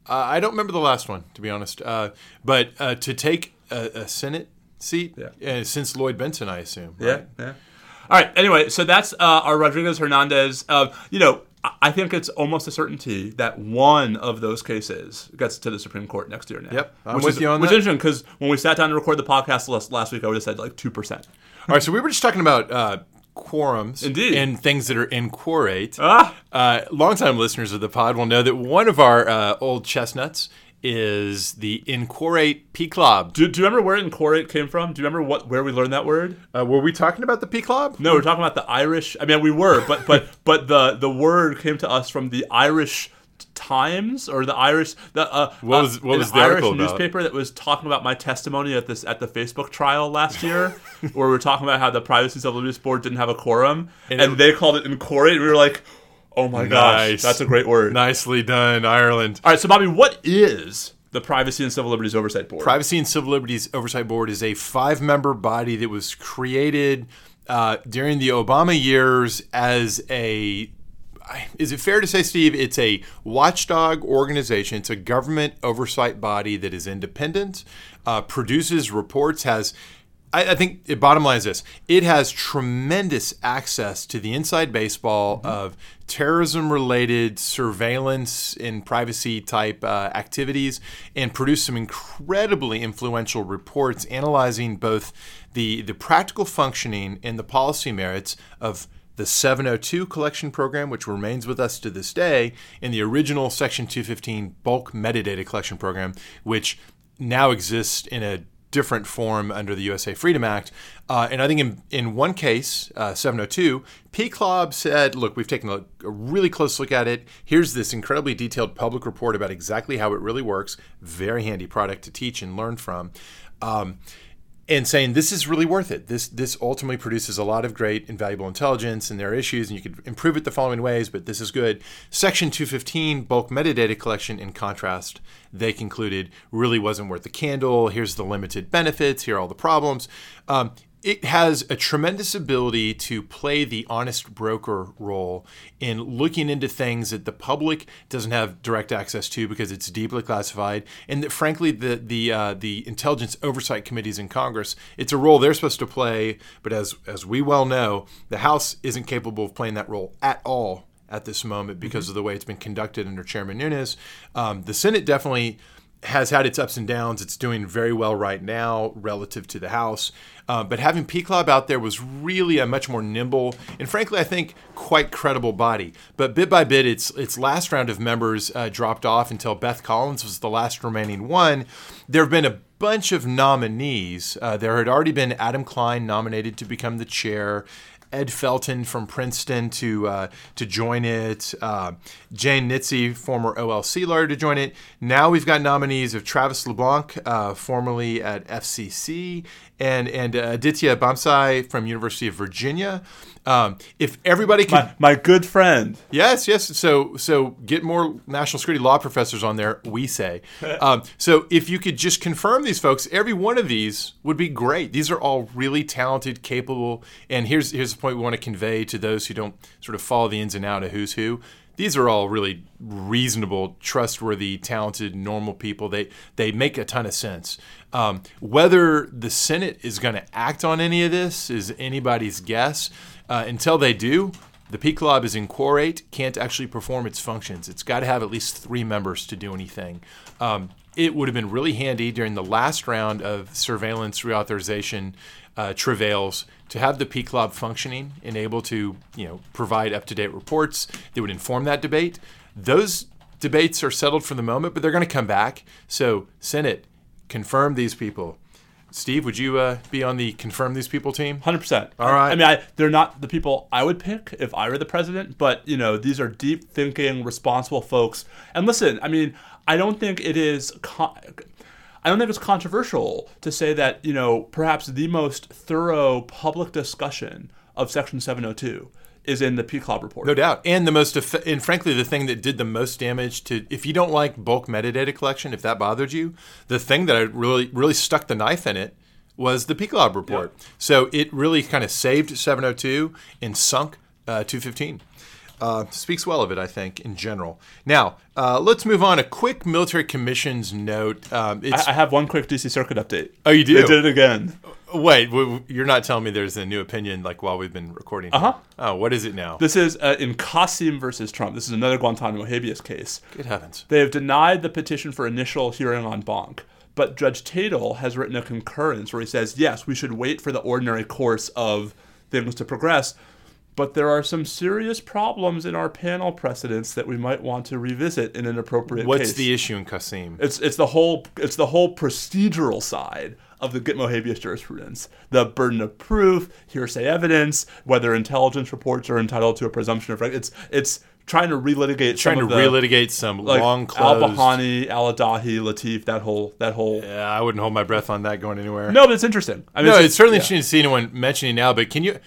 Uh, I don't remember the last one to be honest. Uh, but uh, to take a, a Senate seat Yeah. uh, since Lloyd Bentsen, I assume. Yeah, right? yeah. All right. Anyway, so that's uh, our Rodriguez Hernandez. Uh, you know, I- I think it's almost a certainty that one of those cases gets to the Supreme Court next year. Now. Yep, I'm which with is, you on which that. is interesting because when we sat down to record the podcast last, last week, I would have said like two percent. All right, so we were just talking about uh, quorums Indeed. and things that are inquorate. Ah. Uh, longtime listeners of the pod will know that one of our uh, old chestnuts is the inquorate PCLOB. Do, do you remember where inquorate came from? Do you remember what where we learned that word? Uh, were we talking about the PCLOB? No, we're talking about the Irish. I mean, we were, but but but the the word came to us from the Irish Times or the Irish the uh, What was- uh, what an was the Irish article about? newspaper that was talking about my testimony at this at the Facebook trial last year, where we were talking about how the Privacy and Civil Liberties Board didn't have a quorum, and, it- they called it inquorate. And we were like, oh my gosh, that's a great word. Nicely done, Ireland. All right, so Bobby, what is the Privacy and Civil Liberties Oversight Board? Privacy and Civil Liberties Oversight Board is a five member body that was created uh, during the Obama years as a. Is it fair to say, Steve, it's a watchdog organization? It's a government oversight body that is independent, uh, produces reports, has. I, I think the bottom line is this: it has tremendous access to the inside baseball of terrorism-related surveillance and privacy-type uh, activities, and produce some incredibly influential reports analyzing both the the practical functioning and the policy merits of the 702 collection program, which remains with us to this day, and the original Section 215 bulk metadata collection program, which now exists in a different form under the USA Freedom Act. Uh, and I think in, in one case, uh, 702, PCLOB said, look, we've taken a, a really close look at it. Here's this incredibly detailed public report about exactly how it really works. Very handy product to teach and learn from. Um, and saying this is really worth it. This this ultimately produces a lot of great and valuable intelligence, and there are issues, and you could improve it the following ways, but this is good. Section 215, bulk metadata collection, in contrast, they concluded really wasn't worth the candle. Here's the limited benefits. Here are all the problems. Um, it has a tremendous ability to play the honest broker role in looking into things that the public doesn't have direct access to because it's deeply classified, and that frankly the the uh, the intelligence oversight committees in Congress it's a role they're supposed to play, but as as we well know, the House isn't capable of playing that role at all at this moment because of the way it's been conducted under Chairman Nunes. Um, the Senate definitely has had its ups and downs. It's doing very well right now relative to the House. Uh, but having PCLOB out there was really a much more nimble and, frankly, I think quite credible body. But bit by bit, its its last round of members uh, dropped off until Beth Collins was the last remaining one. There have been a bunch of nominees. Uh, there had already been Adam Klein nominated to become the chair. Ed Felten from Princeton to uh, to join it. Uh, Jane Nitze, former OLC lawyer, to join it. Now we've got nominees of Travis LeBlanc, uh, formerly at FCC, and and uh, Aditya Bamzai from University of Virginia. Um, if everybody can, my, my good friend. Yes, yes. So, so get more national security law professors on there. We say. Um, so, if you could just confirm these folks, every one of these would be great. These are all really talented, capable. And here's here's the point we want to convey to those who don't sort of follow the ins and out of who's who. These are all really reasonable, trustworthy, talented, normal people. They they make a ton of sense. Um, whether the Senate is going to act on any of this is anybody's guess. Uh, until they do, the PCLOB is quorate, can't actually perform its functions. It's got to have at least three members to do anything. Um, it would have been really handy during the last round of surveillance reauthorization uh, travails to have the PCLOB functioning and able to, you know, provide up-to-date reports that would inform that debate. Those debates are settled for the moment, but they're going to come back. So, Senate, confirm these people. Steve, would you uh, be on the confirm these people team? Hundred percent. All right. I mean, I, they're not the people I would pick if I were the president, but you know, these are deep thinking, responsible folks. And listen, I mean, I don't think it is. Co- I don't think it's controversial to say that, you know, perhaps the most thorough public discussion of Section 702 is in the PCLOB report. No doubt. And the most, and frankly, the thing that did the most damage to, if you don't like bulk metadata collection, if that bothered you, the thing that I really, really stuck the knife in it was the PCLOB report. So it really kind of saved 702 and sunk uh, 215. Uh, speaks well of it, I think, in general. Now, uh, let's move on. A quick military commissions note. Um, it's, I have one quick DC Circuit update. oh, you do? They did it again. Wait, you're not telling me there's a new opinion like while we've been recording? Uh-huh. Oh, what is it now? This is uh, in Qasim versus Trump. This is another Guantanamo habeas case. Good heavens. They have denied the petition for initial hearing en banc, but Judge Tatel has written a concurrence where he says, yes, we should wait for the ordinary course of things to progress, but there are some serious problems in our panel precedents that we might want to revisit in an appropriate What's case. the issue in Qasim? It's it's the whole it's the whole procedural side of the Gitmo habeas jurisprudence. The burden of proof, hearsay evidence, whether intelligence reports are entitled to a presumption of right. It's it's trying to relitigate Trying some to the, relitigate some like long Al closed. Bihani, Al Adahi, Latif, that whole that whole. Yeah, I wouldn't hold my breath on that going anywhere. No, but it's interesting. I mean, No, it's certainly yeah. interesting to see anyone mentioning now. But can you?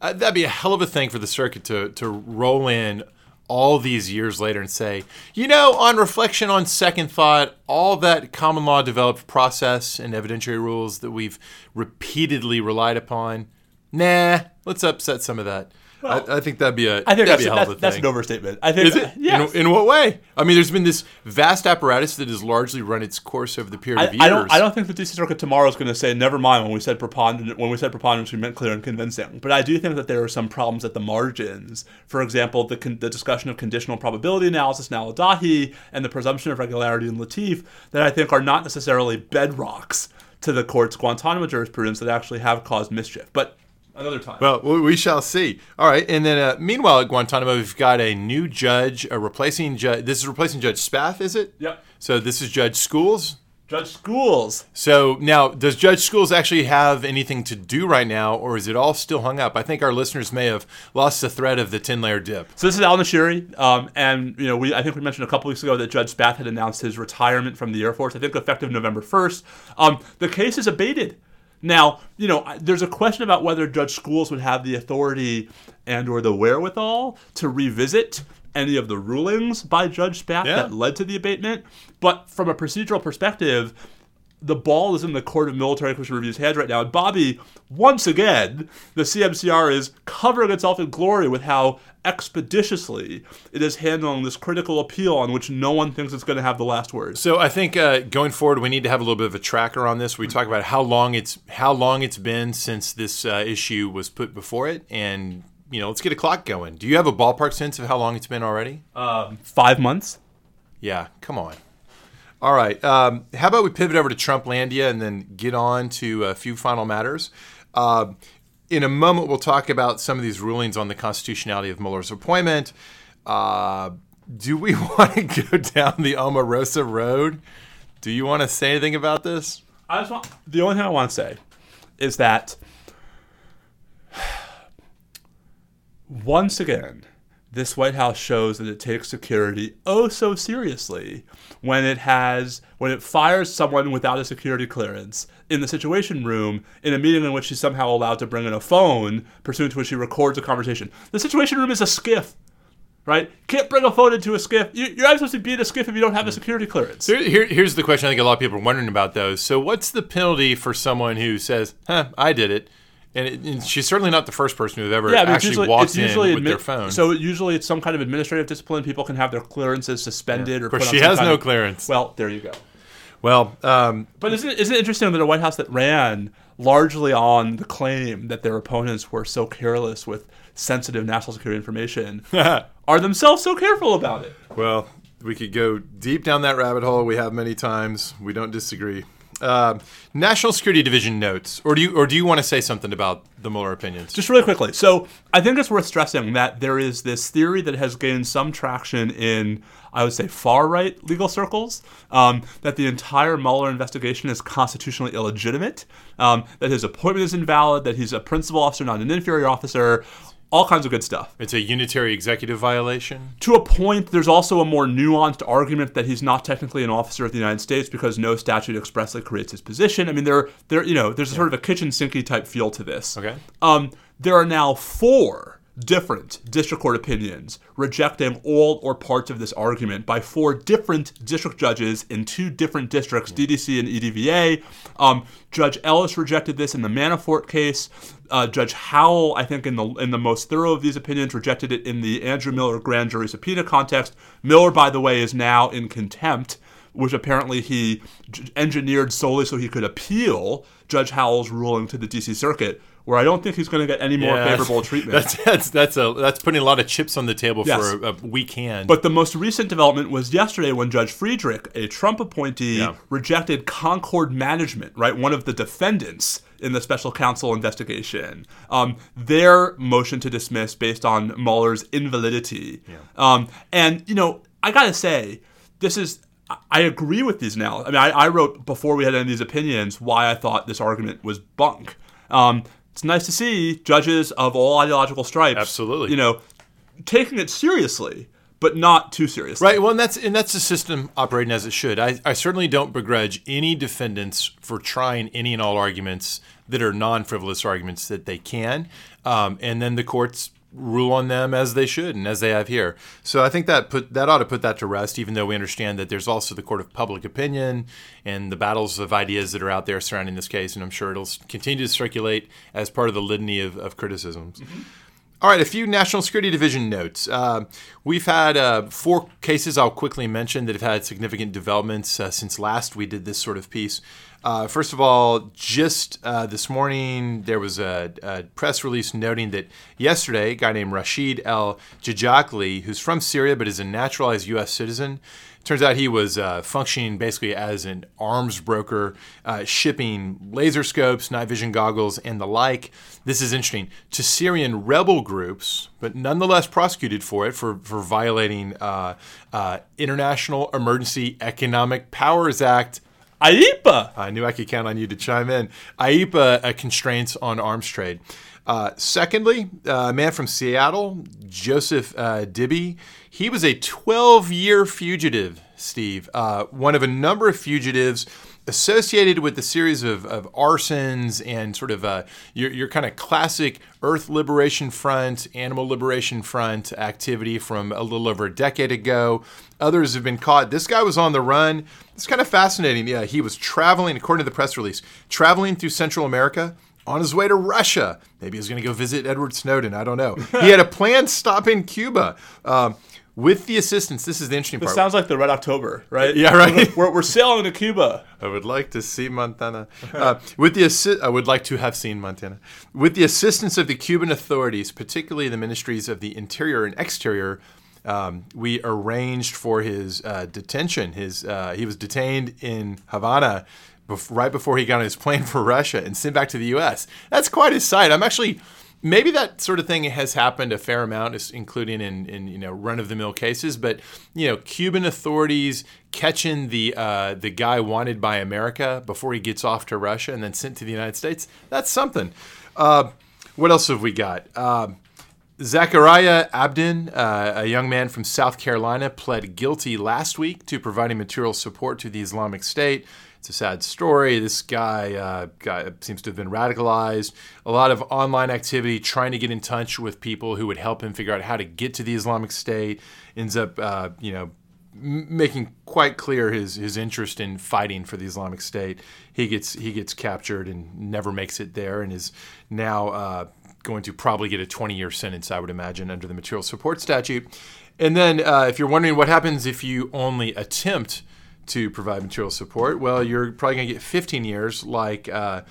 Uh, that'd be a hell of a thing for the circuit to to roll in all these years later and say, you know, on reflection, on second thought, all that common law developed process and evidentiary rules that we've repeatedly relied upon, nah, let's upset some of that. I, I think that'd be a I think that'd that's be a hell of a that's an overstatement. I think Is it? Yes. In, in what way? I mean, there's been this vast apparatus that has largely run its course over the period I, of years. I don't. I don't think the DC Circuit tomorrow is going to say, "Never mind." When we said preponderance, when we said preponderance, we meant clear and convincing. But I do think that there are some problems at the margins. For example, the con- the discussion of conditional probability analysis in Al-Adahi and the presumption of regularity in Latif that I think are not necessarily bedrocks to the court's Guantanamo jurisprudence that actually have caused mischief. But another time. Well, we shall see. All right, and then uh, meanwhile at Guantanamo, we've got a new judge, a replacing judge. This is replacing Judge Spath, is it? Yep. So this is Judge Schools. Judge Schools. So now, does Judge Schools actually have anything to do right now, or is it all still hung up? I think our listeners may have lost the thread of the ten-layer dip. So this is Al Nashiri, um, and you know we I think we mentioned a couple weeks ago that Judge Spath had announced his retirement from the Air Force. I think effective November first. Um, the case is abated. Now you know there's a question about whether Judge Schools would have the authority and or the wherewithal to revisit any of the rulings by Judge Spath Yeah. that led to the abatement. But from a procedural perspective, the ball is in the Court of Military Commission Review's hands right now. And Bobby, once again, the CMCR is covering itself in glory with how expeditiously it is handling this critical appeal on which no one thinks it's going to have the last word. So I think uh, going forward, we need to have a little bit of a tracker on this. We talk about how long it's how long it's been since this uh, issue was put before it, and you know, let's get a clock going. Do you have a ballpark sense of how long it's been already? Five months? Yeah, come on. All right. Um, how about we pivot over to Trumplandia and then get on to a few final matters? Uh, in a moment, we'll talk about some of these rulings on the constitutionality of Mueller's appointment. Uh, do we want to go down the Omarosa road? Do you want to say anything about this? I just want, the only thing I want to say is that once again, this White House shows that it takes security oh so seriously when it has when it fires someone without a security clearance in the situation room in a meeting in which she's somehow allowed to bring in a phone pursuant to which she records a conversation. The situation room is a SCIF. Right? Can't bring a phone into a SCIF. You, you're not supposed to be in a SCIF if you don't have a hmm. security clearance. Here, here- here's the question I think a lot of people are wondering about those. So, what's the penalty for someone who says, huh, I did it? And, it, and she's certainly not the first person who's ever Yeah, I mean, it's actually usually, walked in with their phone. So usually it's some kind of administrative discipline. People can have their clearances suspended or. But put on she has no of- clearance. Well, there you go. well, um, But isn't it, isn't it interesting that a White House that ran largely on the claim that their opponents were so careless with sensitive national security information are themselves so careful about it? Well, we could go deep down that rabbit hole. We have many times. We don't disagree. Uh, National Security Division notes, or do you, or do you want to say something about the Mueller opinions? Just really quickly. So I think it's worth stressing that there is this theory that has gained some traction in, I would say, far right legal circles, um, that the entire Mueller investigation is constitutionally illegitimate, um, that his appointment is invalid, that he's a principal officer, not an inferior officer. All kinds of good stuff. It's a unitary executive violation. To a point, there's also a more nuanced argument that he's not technically an officer of the United States because no statute expressly creates his position. I mean, there, there, you know, there's a sort of a kitchen sinky type feel to this. Okay. Um, there are now four different district court opinions rejecting all or parts of this argument by four different district judges in two different districts, DDC and EDVA. Um, Judge Ellis rejected this in the Manafort case. Uh, Judge Howell, I think, in the in the most thorough of these opinions, rejected it in the Andrew Miller grand jury subpoena context. Miller, by the way, is now in contempt which apparently he engineered solely so he could appeal Judge Howell's ruling to the D.C. Circuit, where I don't think he's going to get any more Yeah, favorable treatment. That's that's that's a that's putting a lot of chips on the table Yes. for a, a weak hand. But the most recent development was yesterday when Judge Friedrich, a Trump appointee, Yeah. rejected Concord Management, right, one of the defendants in the special counsel investigation, um, their motion to dismiss based on Mueller's invalidity. Um, and you know, I gotta say, this is. I- I agree with these now. I mean, I, I wrote before we had any of these opinions why I thought this argument was bunk. Um, it's nice to see judges of all ideological stripes, Absolutely. you know, taking it seriously, but not too seriously. Right. Well, and that's and that's the system operating as it should. I, I certainly don't begrudge any defendants for trying any and all arguments that are non-frivolous arguments that they can, um, and then the courts rule on them as they should and as they have here. So I think that put that ought to put that to rest. Even though we understand that there's also the court of public opinion and the battles of ideas that are out there surrounding this case, and I'm sure it'll continue to circulate as part of the litany of, of criticisms. All right, a few National Security Division notes. Uh, we've had uh, four cases I'll quickly mention that have had significant developments uh, since last we did this sort of piece. Uh, first of all, just uh, this morning, there was a, a press release noting that yesterday, a guy named Rashid Al Jijakli, who's from Syria but is a naturalized U.S. citizen, Turns out he was uh, functioning basically as an arms broker, uh, shipping laser scopes, night vision goggles, and the like. This is interesting to Syrian rebel groups, but nonetheless prosecuted for it for for violating uh, uh, International Emergency Economic Powers Act. IEEPA. I knew I could count on you to chime in. IEEPA uh, constraints on arms trade. Uh, secondly, uh, a man from Seattle, Joseph uh, Dibee, he was a 12 year fugitive, Steve. Uh, one of a number of fugitives associated with the series of, of arsons and sort of uh, your, your kind of classic Earth Liberation Front, Animal Liberation Front activity from a little over a decade ago. Others have been caught. This guy was on the run. It's kind of fascinating. Yeah, he was traveling, according to the press release, traveling through Central America on his way to Russia. Maybe he was going to go visit Edward Snowden. I don't know. He had a planned stop in Cuba. Um, with the assistance, this is the interesting This part. sounds like the Red October, right? Yeah, right. We're, we're sailing to Cuba. I would like to see Montana. Uh, with the assi- I would like to have seen Montana. With the assistance of the Cuban authorities, particularly the ministries of the Interior and Exterior, um, we arranged for his uh, detention. His uh, he was detained in Havana right before he got on his plane for Russia and sent back to the U.S. That's quite a sight. I'm actually. Maybe that sort of thing has happened a fair amount, including in, in you know run-of-the-mill cases. But you know, Cuban authorities catching the uh, the guy wanted by America before he gets off to Russia and then sent to the United States—that's something. Uh, what else have we got? Um Zachariah Abdin, uh, a young man from South Carolina, pled guilty last week to providing material support to the Islamic State. It's a sad story. This guy, uh, guy seems to have been radicalized. A lot of online activity trying to get in touch with people who would help him figure out how to get to the Islamic State. Ends up, uh, you know, making quite clear his his interest in fighting for the Islamic State. He gets he gets captured and never makes it there, and is now uh, going to probably get a 20 year sentence, I would imagine, under the material support statute. And then, uh, if you're wondering what happens if you only attempt to provide material support, well, you're probably going to get 15 years, like. Uh,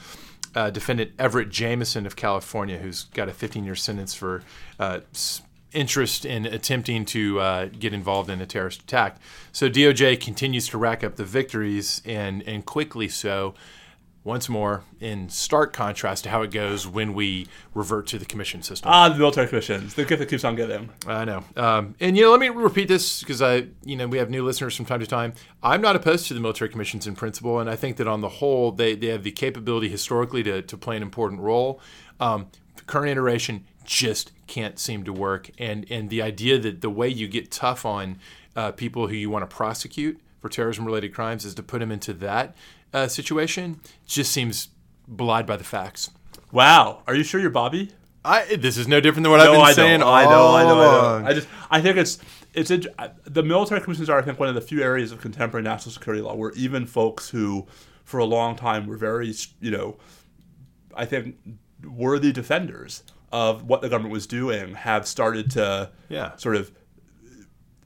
uh, defendant Everett Jameson of California, who's got a 15 year sentence for uh, interest in attempting to uh, get involved in a terrorist attack. So DOJ continues to rack up the victories, and, and quickly so. Once more, in stark contrast to how it goes when we revert to the commission system. Ah, the military commissions. The gift that keeps on giving. I know. Um, and you know, let me repeat this because I, you know, we have new listeners from time to time. I'm not opposed to the military commissions in principle, and I think that on the whole, they, they have the capability historically to, to play an important role. Um, current iteration just can't seem to work. And and the idea that the way you get tough on uh, people who you want to prosecute for terrorism related crimes is to put them into that uh, situation just seems belied by the facts. Wow. Are you sure you're Bobby? I, this is no different than what I've been I saying know, I know, I know, I know. I just, I think it's, it's int- the military commissions are, I think, one of the few areas of contemporary national security law where even folks who, for a long time, were very, you know, I think, worthy defenders of what the government was doing, have started to, Yeah. sort of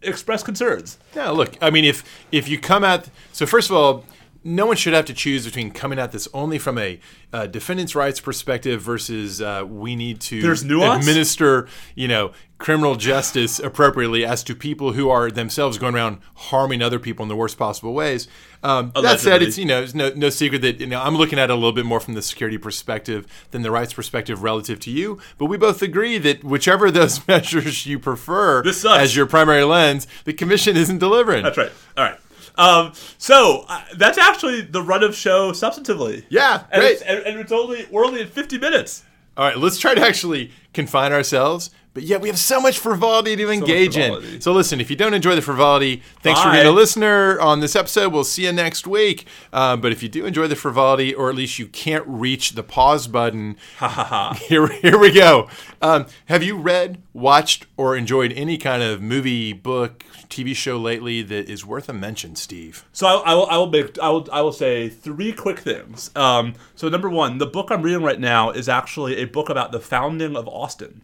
express concerns. Yeah, look, I mean, if if you come at so first of all, no one should have to choose between coming at this only from a uh, defendant's rights perspective versus uh, we need to There's nuance? administer, you know, criminal justice appropriately as to people who are themselves going around harming other people in the worst possible ways. Um, that said, it's you know, it's no no secret that you know I'm looking at it a little bit more from the security perspective than the rights perspective relative to you. But we both agree that whichever of those measures you prefer as your primary lens, the commission isn't delivering. That's right. All right. Um, so uh, that's actually the run of show substantively. Yeah, and great. It's, and, and it's only we're only at 50 minutes. All right, let's try to actually confine ourselves. But yet we have so much frivolity to engage in. frivolity. So listen, if you don't enjoy the frivolity, thanks for being a listener on this episode. We'll see you next week. Um, but if you do enjoy the frivolity, or at least you can't reach the pause button, here, here we go. Um, have you read, watched, or enjoyed any kind of movie, book, TV show lately that is worth a mention, Steve? So I, I will I will make I will I will say three quick things. Um, so number one, the book I'm reading right now is actually a book about the founding of Austin.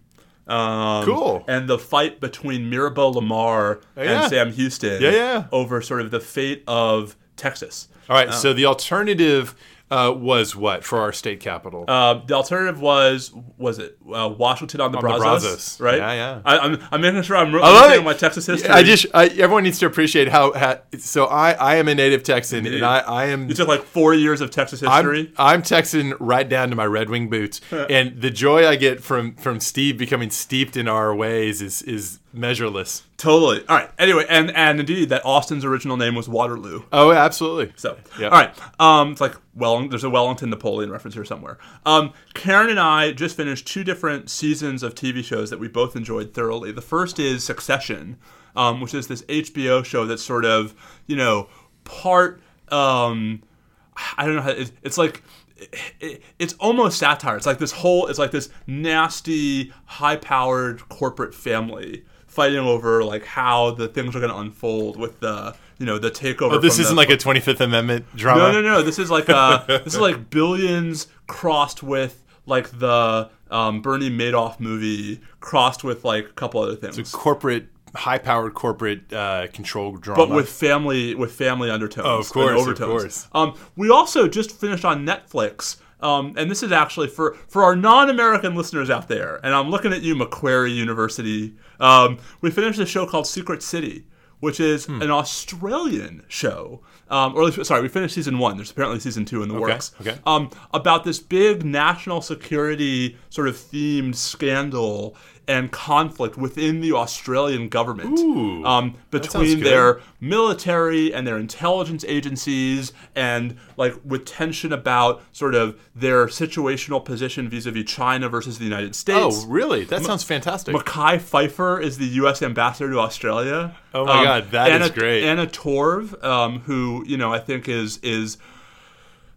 Um, Cool. And the fight between Mirabeau Lamar yeah. and Sam Houston. Yeah, yeah. Over sort of the fate of Texas. All right, so the alternative uh, was what for our state capital? Uh, the alternative was was it uh, Washington on the On the Brazos, Brazos. right? Yeah, yeah. I, I'm, I'm making sure I'm understanding it. my Texas history. I just I, everyone needs to appreciate how, how so I I am a native Texan and I I am you took like four years of Texas history. I'm, I'm Texan right down to my Red Wing boots, and the joy I get from from Steve becoming steeped in our ways is is measureless. totally. All right. Anyway, and and indeed that Austin's original name was Waterloo. Oh, absolutely. So, Yep. all right. Um, it's like well, there's a Wellington Napoleon reference here somewhere. Um, Karen and I just finished two different seasons of TV shows that we both enjoyed thoroughly. The first is Succession, um, which is this HBO show that's sort of you know part. Um, I don't know how it, it's like. It, it's almost satire. It's like this whole. It's like this nasty, high-powered corporate family fighting over like how the things are going to unfold with the you know the takeover. Oh, this isn't the, like a 25th Amendment drama. no, no, no. This is like uh, this is like billions crossed with like the um, Bernie Madoff movie crossed with like a couple other things, It's a Corporate, high-powered corporate uh, control drama. but with family with family undertones. Oh, of course, and of course. Um, we also just finished on Netflix. Um, and this is actually for, for our non-American listeners out there, and I'm looking at you, Macquarie University. Um, we finished a show called Secret City, which is Hmm. an Australian show. Um, or at least- sorry, we finished season one. There's apparently season two in the works. okay. Um, about this big national security sort of themed scandal and conflict within the Australian government Ooh, um, between their military and their intelligence agencies, and like with tension about sort of their situational position vis-a-vis China versus the United States. oh, really? That sounds fantastic. Mekhi Phifer is the U.S. ambassador to Australia. Oh my God, that Anna, is great. Anna Torv, um, who you know I think is is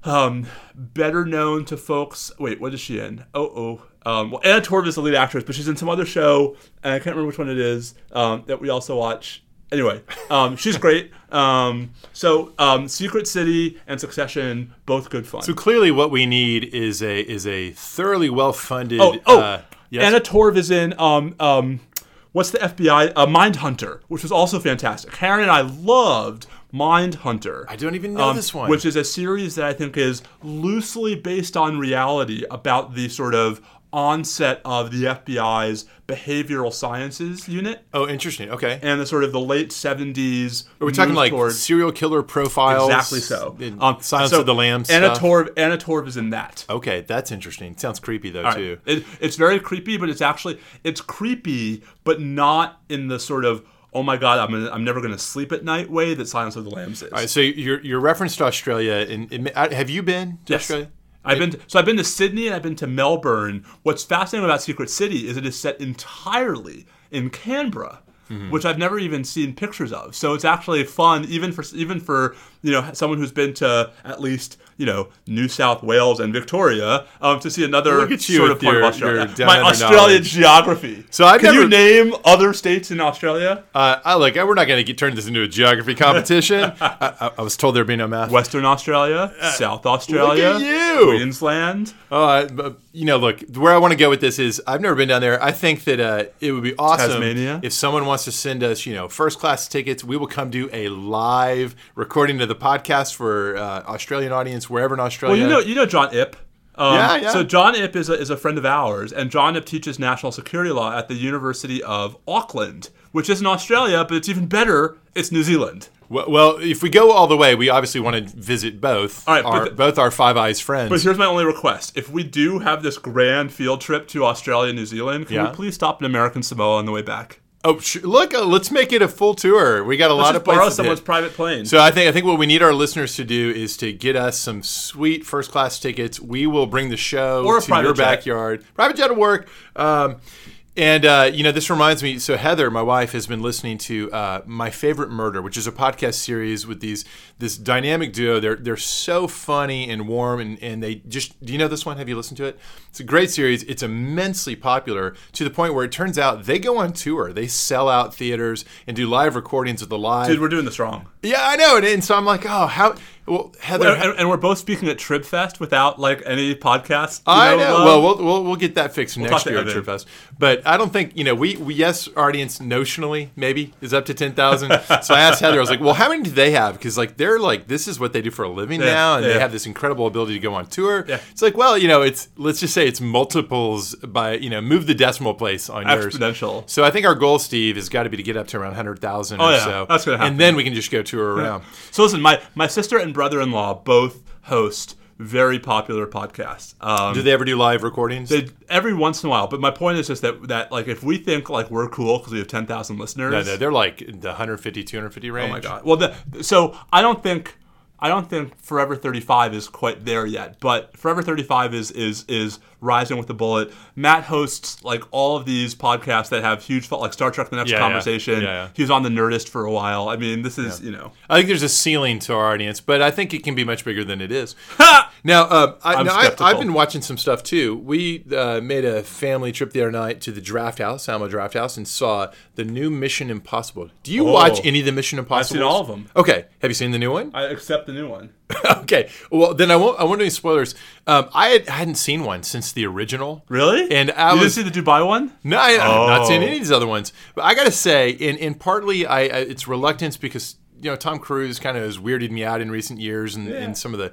um, better known to folks. Wait, what is she in? Oh, oh. Um, well, Anna Torv is the lead actress, but she's in some other show, and I can't remember which one it is um, that we also watch. Anyway, um, she's great. Um, so, um, Secret City and Succession, both good fun. so clearly, what we need is a is a thoroughly well-funded. Oh, oh, uh, yes? Anna Torv is in um um, what's the FBI? Uh, Mindhunter, which was also fantastic. Karen and I loved Mind Hunter. I don't even know um, this one. which is a series that I think is loosely based on reality about the sort of onset of the FBI's behavioral sciences unit oh, interesting. Okay. and the sort of the late 70s. Are we talking like towards serial killer profiles? exactly so. in Um, Silence so of the Lambs. Anna stuff? Torv, Anna Torv is in that. Okay, that's interesting. Sounds creepy though All right. too. It, it's very creepy, but it's actually it's creepy, but not in the sort of oh my god, I'm gonna, I'm never gonna sleep at night way that Silence of the Lambs is. All right, so your your reference to Australia, and, uh, have you been to Yes. Australia? I've been to, so I've been to Sydney and I've been to Melbourne. What's fascinating about Secret City is it is set entirely in Canberra. Mm-hmm. Which I've never even seen pictures of, so it's actually fun, even for even for you know someone who's been to at least you know New South Wales and Victoria, um, to see another Look at you sort of part your- of Australia. My Australian knowledge. geography. So I've can you name other states in Australia? Uh, I like. We're not going to turn this into a geography competition. I, I, was told there'd be no math. Western Australia, South Australia, Uh, you. Queensland. Oh, you know, look, where I want to go with this is I've never been down there. I think that uh, it would be awesome Tasmania? if someone wants to send us, you know, first class tickets. We will come do a live recording of the podcast for uh, Australian audience wherever in Australia. Well, you know, you know John Ip. Um, Yeah, yeah. So John Ip is a, is a friend of ours, and John Ip teaches national security law at the University of Auckland, which is in Australia, but it's even better. It's New Zealand. well, well, if we go all the way, we obviously want to visit both. All right, our, the- both our Five Eyes friends. But here's my only request: if we do have this grand field trip to Australia and New Zealand, can Yeah. we please stop in American Samoa on the way back? Oh, sh- look, uh, let's make it a full tour. We got a Let's lot of borrow places. to someone's private plane. So I think I think what we need our listeners to do is to get us some sweet first class tickets. We will bring the show Or to your jet. backyard. Private jet will work. Um, and uh, you know, this reminds me. So Heather, my wife, has been listening to uh, my favorite murder, which is a podcast series with these this dynamic duo. They're they're so funny and warm, and, and they just. Do you know this one? Have you listened to it? It's a great series. It's immensely popular to the point where it turns out they go on tour. They sell out theaters and do live recordings of the live. Dude, we're doing this wrong. Yeah, I know. And, and so I'm like, oh, how? Well, Heather. And, and- and we're both speaking at Tribfest without like any podcast. I know. love. Well, we'll, we'll we'll get that fixed talk next year at Evan. TribFest. But I don't think you know. We, we yes, audience notionally maybe is up to ten thousand. so I asked Heather. I was like, well, how many do they have? Because like they're like this is what they do for a living Yeah, now, and yeah. they have this incredible ability to go on tour. Yeah. It's like, well, you know, it's let's just say it's multiples by you know move the decimal place on yours. Exponential. So I think our goal, Steve, has got to be to get up to around hundred thousand Oh, or yeah. so. That's gonna happen. And then we can just go tour around. So listen, my my sister and brother-in-law both host very popular podcast. Um, Do they ever do live recordings? they, every once in a while, but my point is just that that like if we think like we're cool because we have ten thousand listeners, no, no, they're like the 150, 250 range. oh my god. Well, the, so I don't think I don't think Forever 35 is quite there yet, but Forever 35 is is is rising with the bullet. Matt hosts like all of these podcasts that have huge like Star Trek: The Next Yeah. Conversation. Yeah, yeah. He was on the Nerdist for a while. I mean, this is you know. I think there's a ceiling to our audience, but I think it can be much bigger than it is. now, uh, I, now I, I've been watching some stuff too. We uh, made a family trip the other night to the Draft House, Alamo Draft House, and saw the new Mission Impossible. Do you Oh. watch any of the Mission Impossible? I've seen all of them. Okay, have you seen the new one? I accept the new one. okay, well then I won't. I won't do any spoilers. Um, I, had, hadn't seen one since the original. Really? And I you was- didn't see the Dubai one? No, I, I'm not seeing Oh. any of these other ones. But I got to say, in, in partly, I, I it's reluctance because you know Tom Cruise kind of has weirded me out in recent years and, and some of the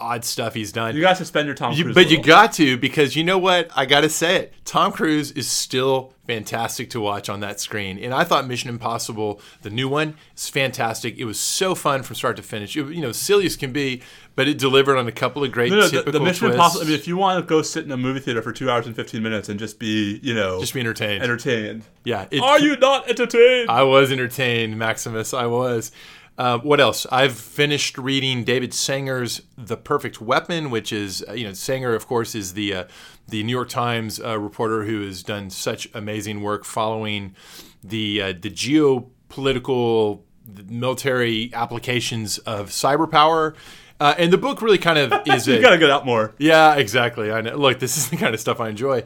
odd stuff he's done. You got to suspend your Tom You- Cruise. but you got to because you know what? I got to say it. Tom Cruise is still fantastic to watch on that screen, and I thought Mission Impossible, the new one, is fantastic. It was so fun from start to finish. It, you know, silly as can be, but it delivered on a couple of great No, no, the, typical the Mission twists. Impossible. I mean, if you want to go sit in a movie theater for two hours and fifteen minutes and just be, you know, just be entertained. entertained. yeah, it, Are you not entertained? I was entertained, Maximus. I was. Uh, what else? I've finished reading David Sanger's *The Perfect Weapon*, which is uh, you know Sanger, of course, is the uh, the New York Times uh, reporter who has done such amazing work following the uh, the geopolitical military applications of cyber power. Uh, and the book really kind of is you a, gotta get out more. yeah, exactly. I know. Look, this is the kind of stuff I enjoy.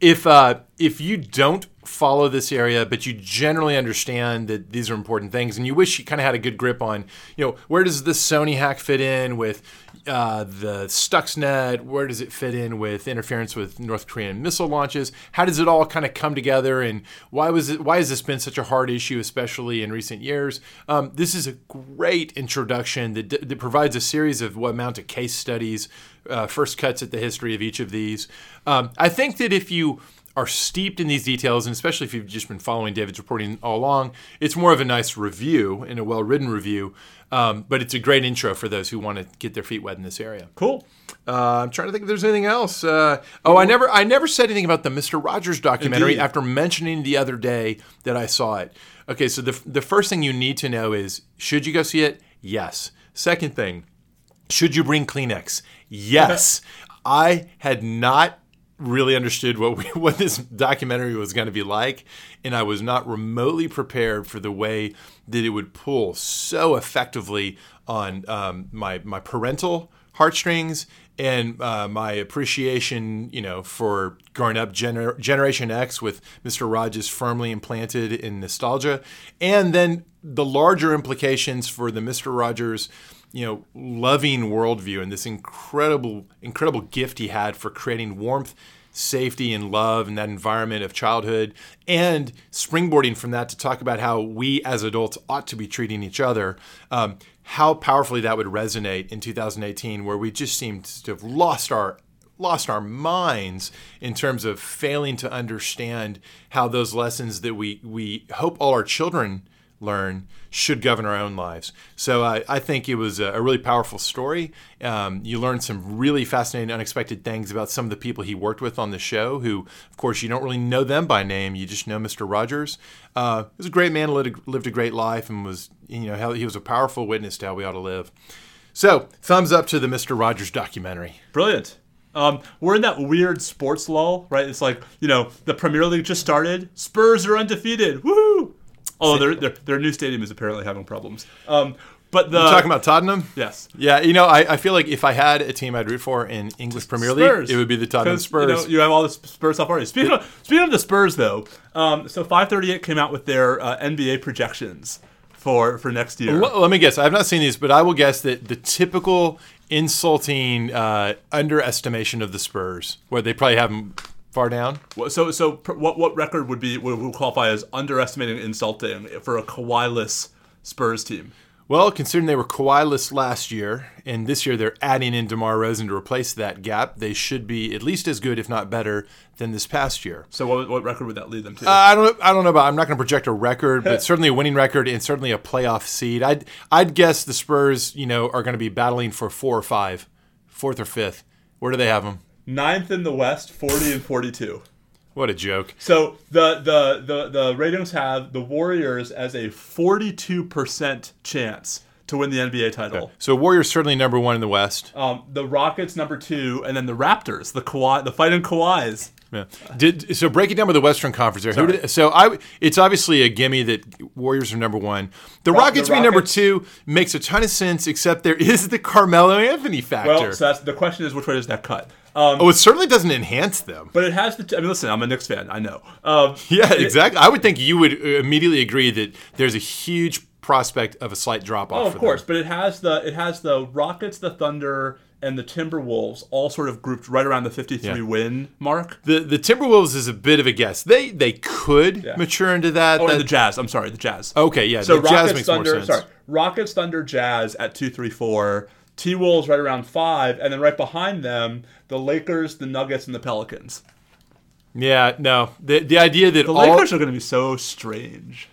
If uh, if you don't follow this area, but you generally understand that these are important things, and you wish you kind of had a good grip on, you know, where does this Sony hack fit in with uh, the Stuxnet? Where does it fit in with interference with North Korean missile launches? How does it all kind of come together? And why was it? Why has this been such a hard issue, especially in recent years? Um, this is a great introduction that, that provides a series of what amount to case studies uh, first cuts at the history of each of these. Um, I think that if you are steeped in these details, and especially if you've just been following David's reporting all along, it's more of a nice review and a well written review. Um, but it's a great intro for those who want to get their feet wet in this area. Cool. Uh, I'm trying to think if there's anything else. Uh, oh, I never, I never said anything about the Mister Rogers documentary Indeed. after mentioning the other day that I saw it. Okay, so the the first thing you need to know is should you go see it? Yes. Second thing, Should you bring Kleenex? Yes. I had not really understood what we, what this documentary was going to be like, and I was not remotely prepared for the way that it would pull so effectively on um, my my parental heartstrings and uh, my appreciation, you know, for growing up gener- Generation X with Mr. Rogers firmly implanted in nostalgia, and then the larger implications for the Mr. Rogers you know, loving worldview and this incredible, incredible gift he had for creating warmth, safety, and love in that environment of childhood, and springboarding from that to talk about how we as adults ought to be treating each other. Um, how powerfully that would resonate in 2018, where we just seemed to have lost our lost our minds in terms of failing to understand how those lessons that we we hope all our children learn should govern our own lives. So uh, I think it was a, a really powerful story. Um, you learned some really fascinating, unexpected things about some of the people he worked with on the show, who, of course, you don't really know them by name. You just know Mr. Rogers. Uh, he was a great man, lived a, lived a great life, and was, you know, he was a powerful witness to how we ought to live. So, thumbs up to the Mr. Rogers documentary. Brilliant. Um, we're in that weird sports lull, right? It's like you know the Premier League just started. Spurs are undefeated. Woohoo! Oh, their, their their new stadium is apparently having problems. Um, but the You're talking about Tottenham? yes, Yeah, you know, I, I feel like if I had a team I'd root for in English Premier Spurs. League, it would be the Tottenham Spurs. You, know, you have all the Spurs stuff already. Speaking of speaking of the Spurs, though, um, so 538 came out with their uh, NBA projections for for next year. L- let me guess. I have not seen these, but I will guess that the typical insulting uh, underestimation of the Spurs, where they probably have them far down. So so what what record would be would, would qualify as underestimating, and insulting for a Kawhi-less Spurs team? Well, considering they were Kawhi-less last year, and this year they're adding in DeMar DeRozan to replace that gap, they should be at least as good, if not better, than this past year. So what what record would that lead them to? Uh, I don't. I don't know about. I'm not going to project a record, but certainly a winning record and certainly a playoff seed. I'd. I'd guess the Spurs, you know, are going to be battling for four or five, fourth or fifth. Where do they have them? Ninth in the West, 40 and 42. What a joke. So the the the the ratings have the Warriors as a 42% chance to win the NBA title. So Warriors certainly number one in the West. Um, the Rockets number two, and then the Raptors, the Kawhi, the fighting Kawhis. Yeah. Did so break it down with the Western Conference there. Who did, so I it's obviously a gimme that Warriors are number one. The Rockets the being number two makes a ton of sense, except there is the Carmelo Anthony factor. Well, so that's the question is which way does that cut? Um, oh, it certainly doesn't enhance them. but it has the. T- I mean, listen, I'm a Knicks fan. I know. Um, Yeah, exactly. I would think you would uh, immediately agree that there's a huge prospect of a slight drop off. Oh, of course, but it has the it has the Rockets, the Thunder, and the Timberwolves all sort of grouped right around the 53 Yeah. win mark. The the Timberwolves is a bit of a guess. They they could mature into that. Oh, that and the Jazz. I'm sorry, the Jazz. okay, yeah. So the Jazz Rockets, makes Thunder, more sense. sorry, Rockets, Thunder, Jazz at two, three, four. T Wolves right around five, and then right behind them, the Lakers, the Nuggets, and the Pelicans. Yeah, no. The the idea that The all Lakers are going to be so strange.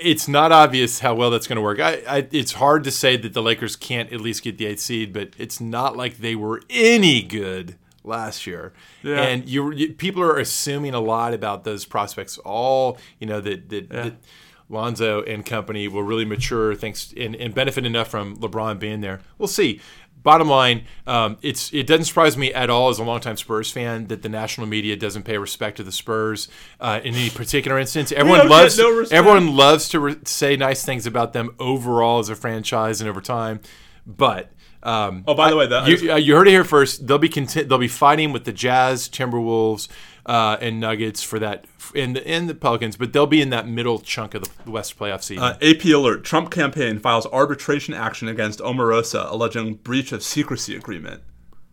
It's not obvious how well that's going to work. I, I it's hard to say that the Lakers can't at least get the eighth seed, but it's not like they were any good last year. Yeah. And you, you people are assuming a lot about those prospects. All you know that that. that Lonzo and company will really mature thanks and, and benefit enough from LeBron being there. We'll see. Bottom line, um, it's it doesn't surprise me at all as a longtime Spurs fan that the national media doesn't pay respect to the Spurs uh, in any particular instance. Everyone loves no everyone loves to re- say nice things about them overall as a franchise and over time, but. Um, Oh, by the way, that you, uh, you heard it here first. They'll be conti- they'll be fighting with the Jazz, Timberwolves, uh, and Nuggets for that, and the, and the Pelicans, but they'll be in that middle chunk of the West playoff season. uh, AP alert: Trump campaign files arbitration action against Omarosa, alleging breach of secrecy agreement.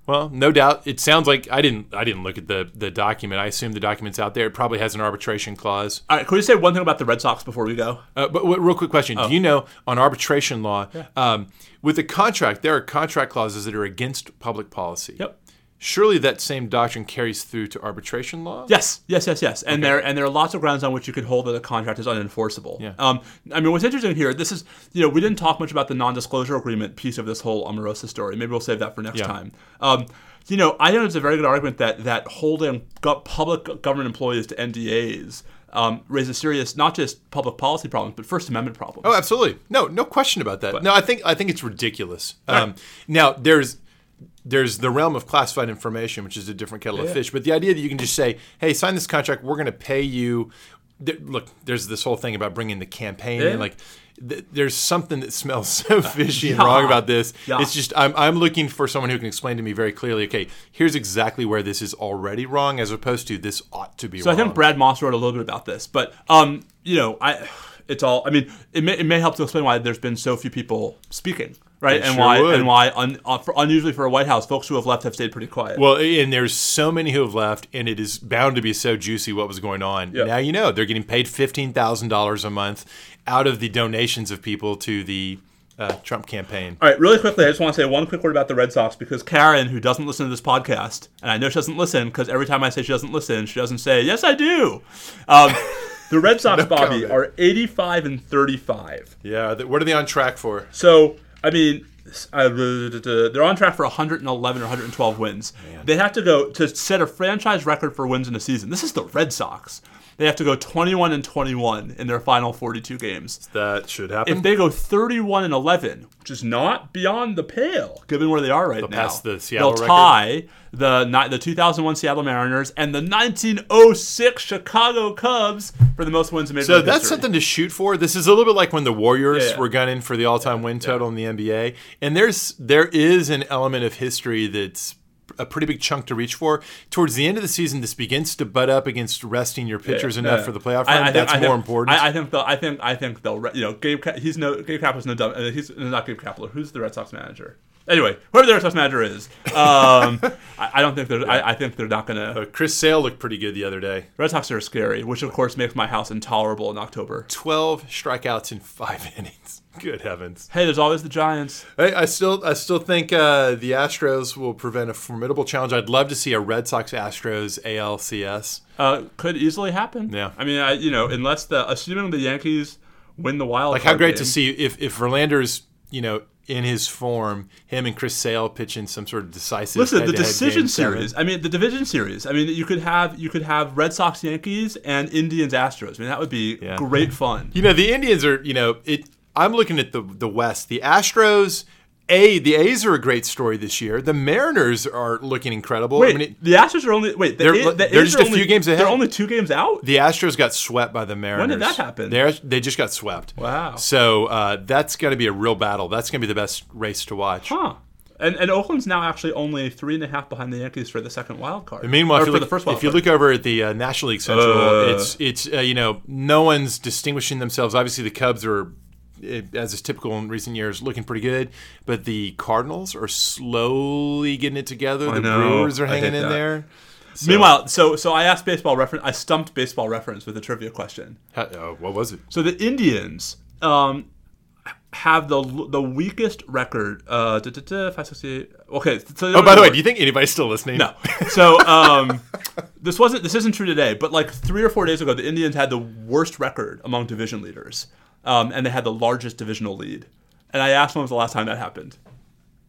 well, no doubt. It sounds like I didn't I didn't look at the the document. I assume the document's out there. It probably has an arbitration clause. All right, can we say one thing about the Red Sox before we go? Uh, but real quick question: Oh. Do you know on arbitration law, yeah. um, with a contract, there are contract clauses that are against public policy. Yep. Surely that same doctrine carries through to arbitration law. Yes, yes, yes, yes. And there and there are lots of grounds on which you could hold that a contract is unenforceable. Yeah. Um, I mean, what's interesting here, this is you know we didn't talk much about the non-disclosure agreement piece of this whole Omarosa story. Maybe we'll save that for next Yeah. time. Um, you know, I think it's a very good argument that that holding public government employees to NDAs. um, raises serious, not just public policy problems, but First Amendment problems. Oh, absolutely. No, no question about that. no, I think I think it's ridiculous. Um, now there's there's the realm of classified information, which is a different kettle of fish. But the idea that you can just say, "Hey, sign this contract. We're going to pay you." Th- look, there's this whole thing about bringing the campaign Yeah. in. Like, th- there's something that smells so fishy and yeah. wrong about this. Yeah. It's just I'm I'm looking for someone who can explain to me very clearly. Okay, here's exactly where this is already wrong, as opposed to this ought to be So wrong. I think Brad Moss wrote a little bit about this, but um, you know, I it's all. I mean, it may, it may help to explain why there's been so few people speaking, right? It and sure why and why un, uh, for, unusually for a White House, folks who have left have stayed pretty quiet. Well, and there's so many who have left, and it is bound to be so juicy what was going on. Yeah. Now you know they're getting paid fifteen thousand dollars a month out of the donations of people to the uh, Trump campaign. All right, really quickly, I just want to say one quick word about the Red Sox because Karen, who doesn't listen to this podcast, and I know she doesn't listen because every time I say she doesn't listen, she doesn't say, Yes, I do. Um, the Red Sox, Bobby, comment. are 85 and 35. Yeah, what are they on track for? So, I mean, uh, they're on track for 111 or 112 wins. They have to go to set a franchise record for wins in a season. This is the Red Sox. They have to go 21 and 21 in their final 42 games. That should happen. If they go 31 and 11, which is not beyond the pale, given where they are right now, pass the Seattle they'll record? tie the the 2001 Seattle Mariners and the 1906 Chicago Cubs for the most wins in Major so League that's history. something to shoot for. This is a little bit like when the Warriors Yeah. were gunning for the all-time win total in the NBA, and there's there is an element of history that's a pretty big chunk to reach for. Towards the end of the season, this begins to butt up against resting your pitchers enough Yeah. for the playoff I- run. I think- that's I more think- important. I, I think they'll. I think. I think they'll. You know, Gabe. He's no. Gabe Kapler's no dumb. uh, He's not Gabe Kapler. Who's the Red Sox manager? Anyway, whoever the Red Sox manager is, um, I, I don't think they're. I, I think they're not going to. Uh, Chris Sale looked pretty good the other day. Red Sox are scary, which of course makes my house intolerable in October. 12 strikeouts in five innings. Good heavens. Hey, there's always the Giants. I, I still I still think uh, the Astros will prevent a formidable challenge. I'd love to see a Red Sox Astros ALCS. Uh, could easily happen. Yeah. I mean, I, you know, unless the assuming the Yankees win the wild. Like how great game, to see if if Verlander's you know in his form, him and Chris Sale pitching some sort of decisive. Listen, the decision game seven. series. I mean, the division series. I mean, you could have you could have Red Sox Yankees and Indians Astros. I mean, that would be Yeah. great fun. You know the Indians are you know it. I'm looking at the the West. The Astros. A the A's are a great story this year. The Mariners are looking incredible. Wait, I mean, it- the Astros are only wait. The, They're- A- the they're just a few games ahead. They're only two games out. the Astros got swept by the Mariners. When did that happen? They're, they just got swept. Wow. So uh, that's going to be a real battle. That's going to be the best race to watch. Huh. And, and Oakland's now actually only three and a half behind the Yankees for the second wild card. And meanwhile, if you, for look, the first wild if you look over at the uh, National League Central, Uh. it's it's uh, you know no one's distinguishing themselves. Obviously, the Cubs are, as is typical in recent years, looking pretty good. But the Cardinals are slowly getting it together. The know. Brewers are hanging in that. there. So- Meanwhile, so so I asked baseball reference. I stumped baseball reference with a trivia question. Ha- uh, what was it? So the Indians um, have the the weakest record. Uh, da, da, da, 568. Okay. So Oh, by the way, do you think anybody's still listening? No. So um, this wasn't. This isn't true today, but like three or four days ago, the Indians had the worst record among division leaders, um, and they had the largest divisional lead. And I asked when was the last time that happened.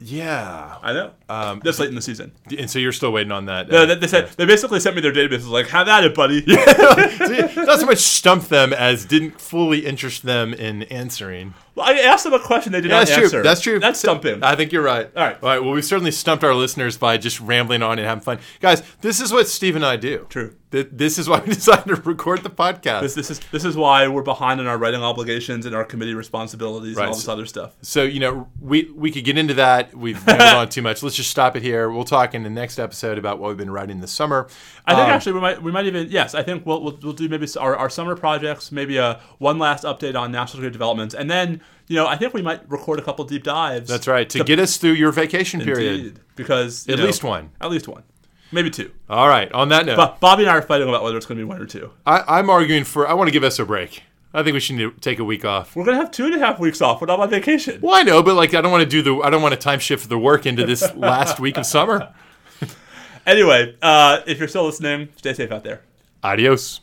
Yeah. I know. Um, this late in the season. And so you're still waiting on that. Uh, they, they said they basically sent me their databases like, "Have at it, buddy." See, not so much stumped them as didn't fully interest them in answering. Well, I asked them a question they did Yeah, not that's answer. true. That's true. That's stumping. I think you're right. All right. All right. Well, we've certainly stumped our listeners by just rambling on and having fun. Guys, this is what Steve and I do. True. Th- This is why we decided to record the podcast. This, this is this is why we're behind on our writing obligations and our committee responsibilities Right. and all this other stuff. so, you know, we, we could get into that. We've rambled on too much. Let's just stop it here. We'll talk in the next episode about what we've been writing this summer. I think Um, actually we might we might even yes I think we'll we'll, we'll do maybe our, our summer projects maybe a one last update on national security developments and then you know I think we might record a couple deep dives. That's right. To, get us through your vacation period. Because At know, least one. at least one, maybe two. All right. On that note, But Bobby and I are fighting about whether it's going to be one or two. I, I'm arguing for, I want to give us a break. I think we should need to take a week off. We're going to have two and a half weeks off. We're not on vacation. Well, I know, but like I don't want to do the I don't want to time shift the work into this last week of summer. Anyway, uh, if you're still listening, stay safe out there. Adios.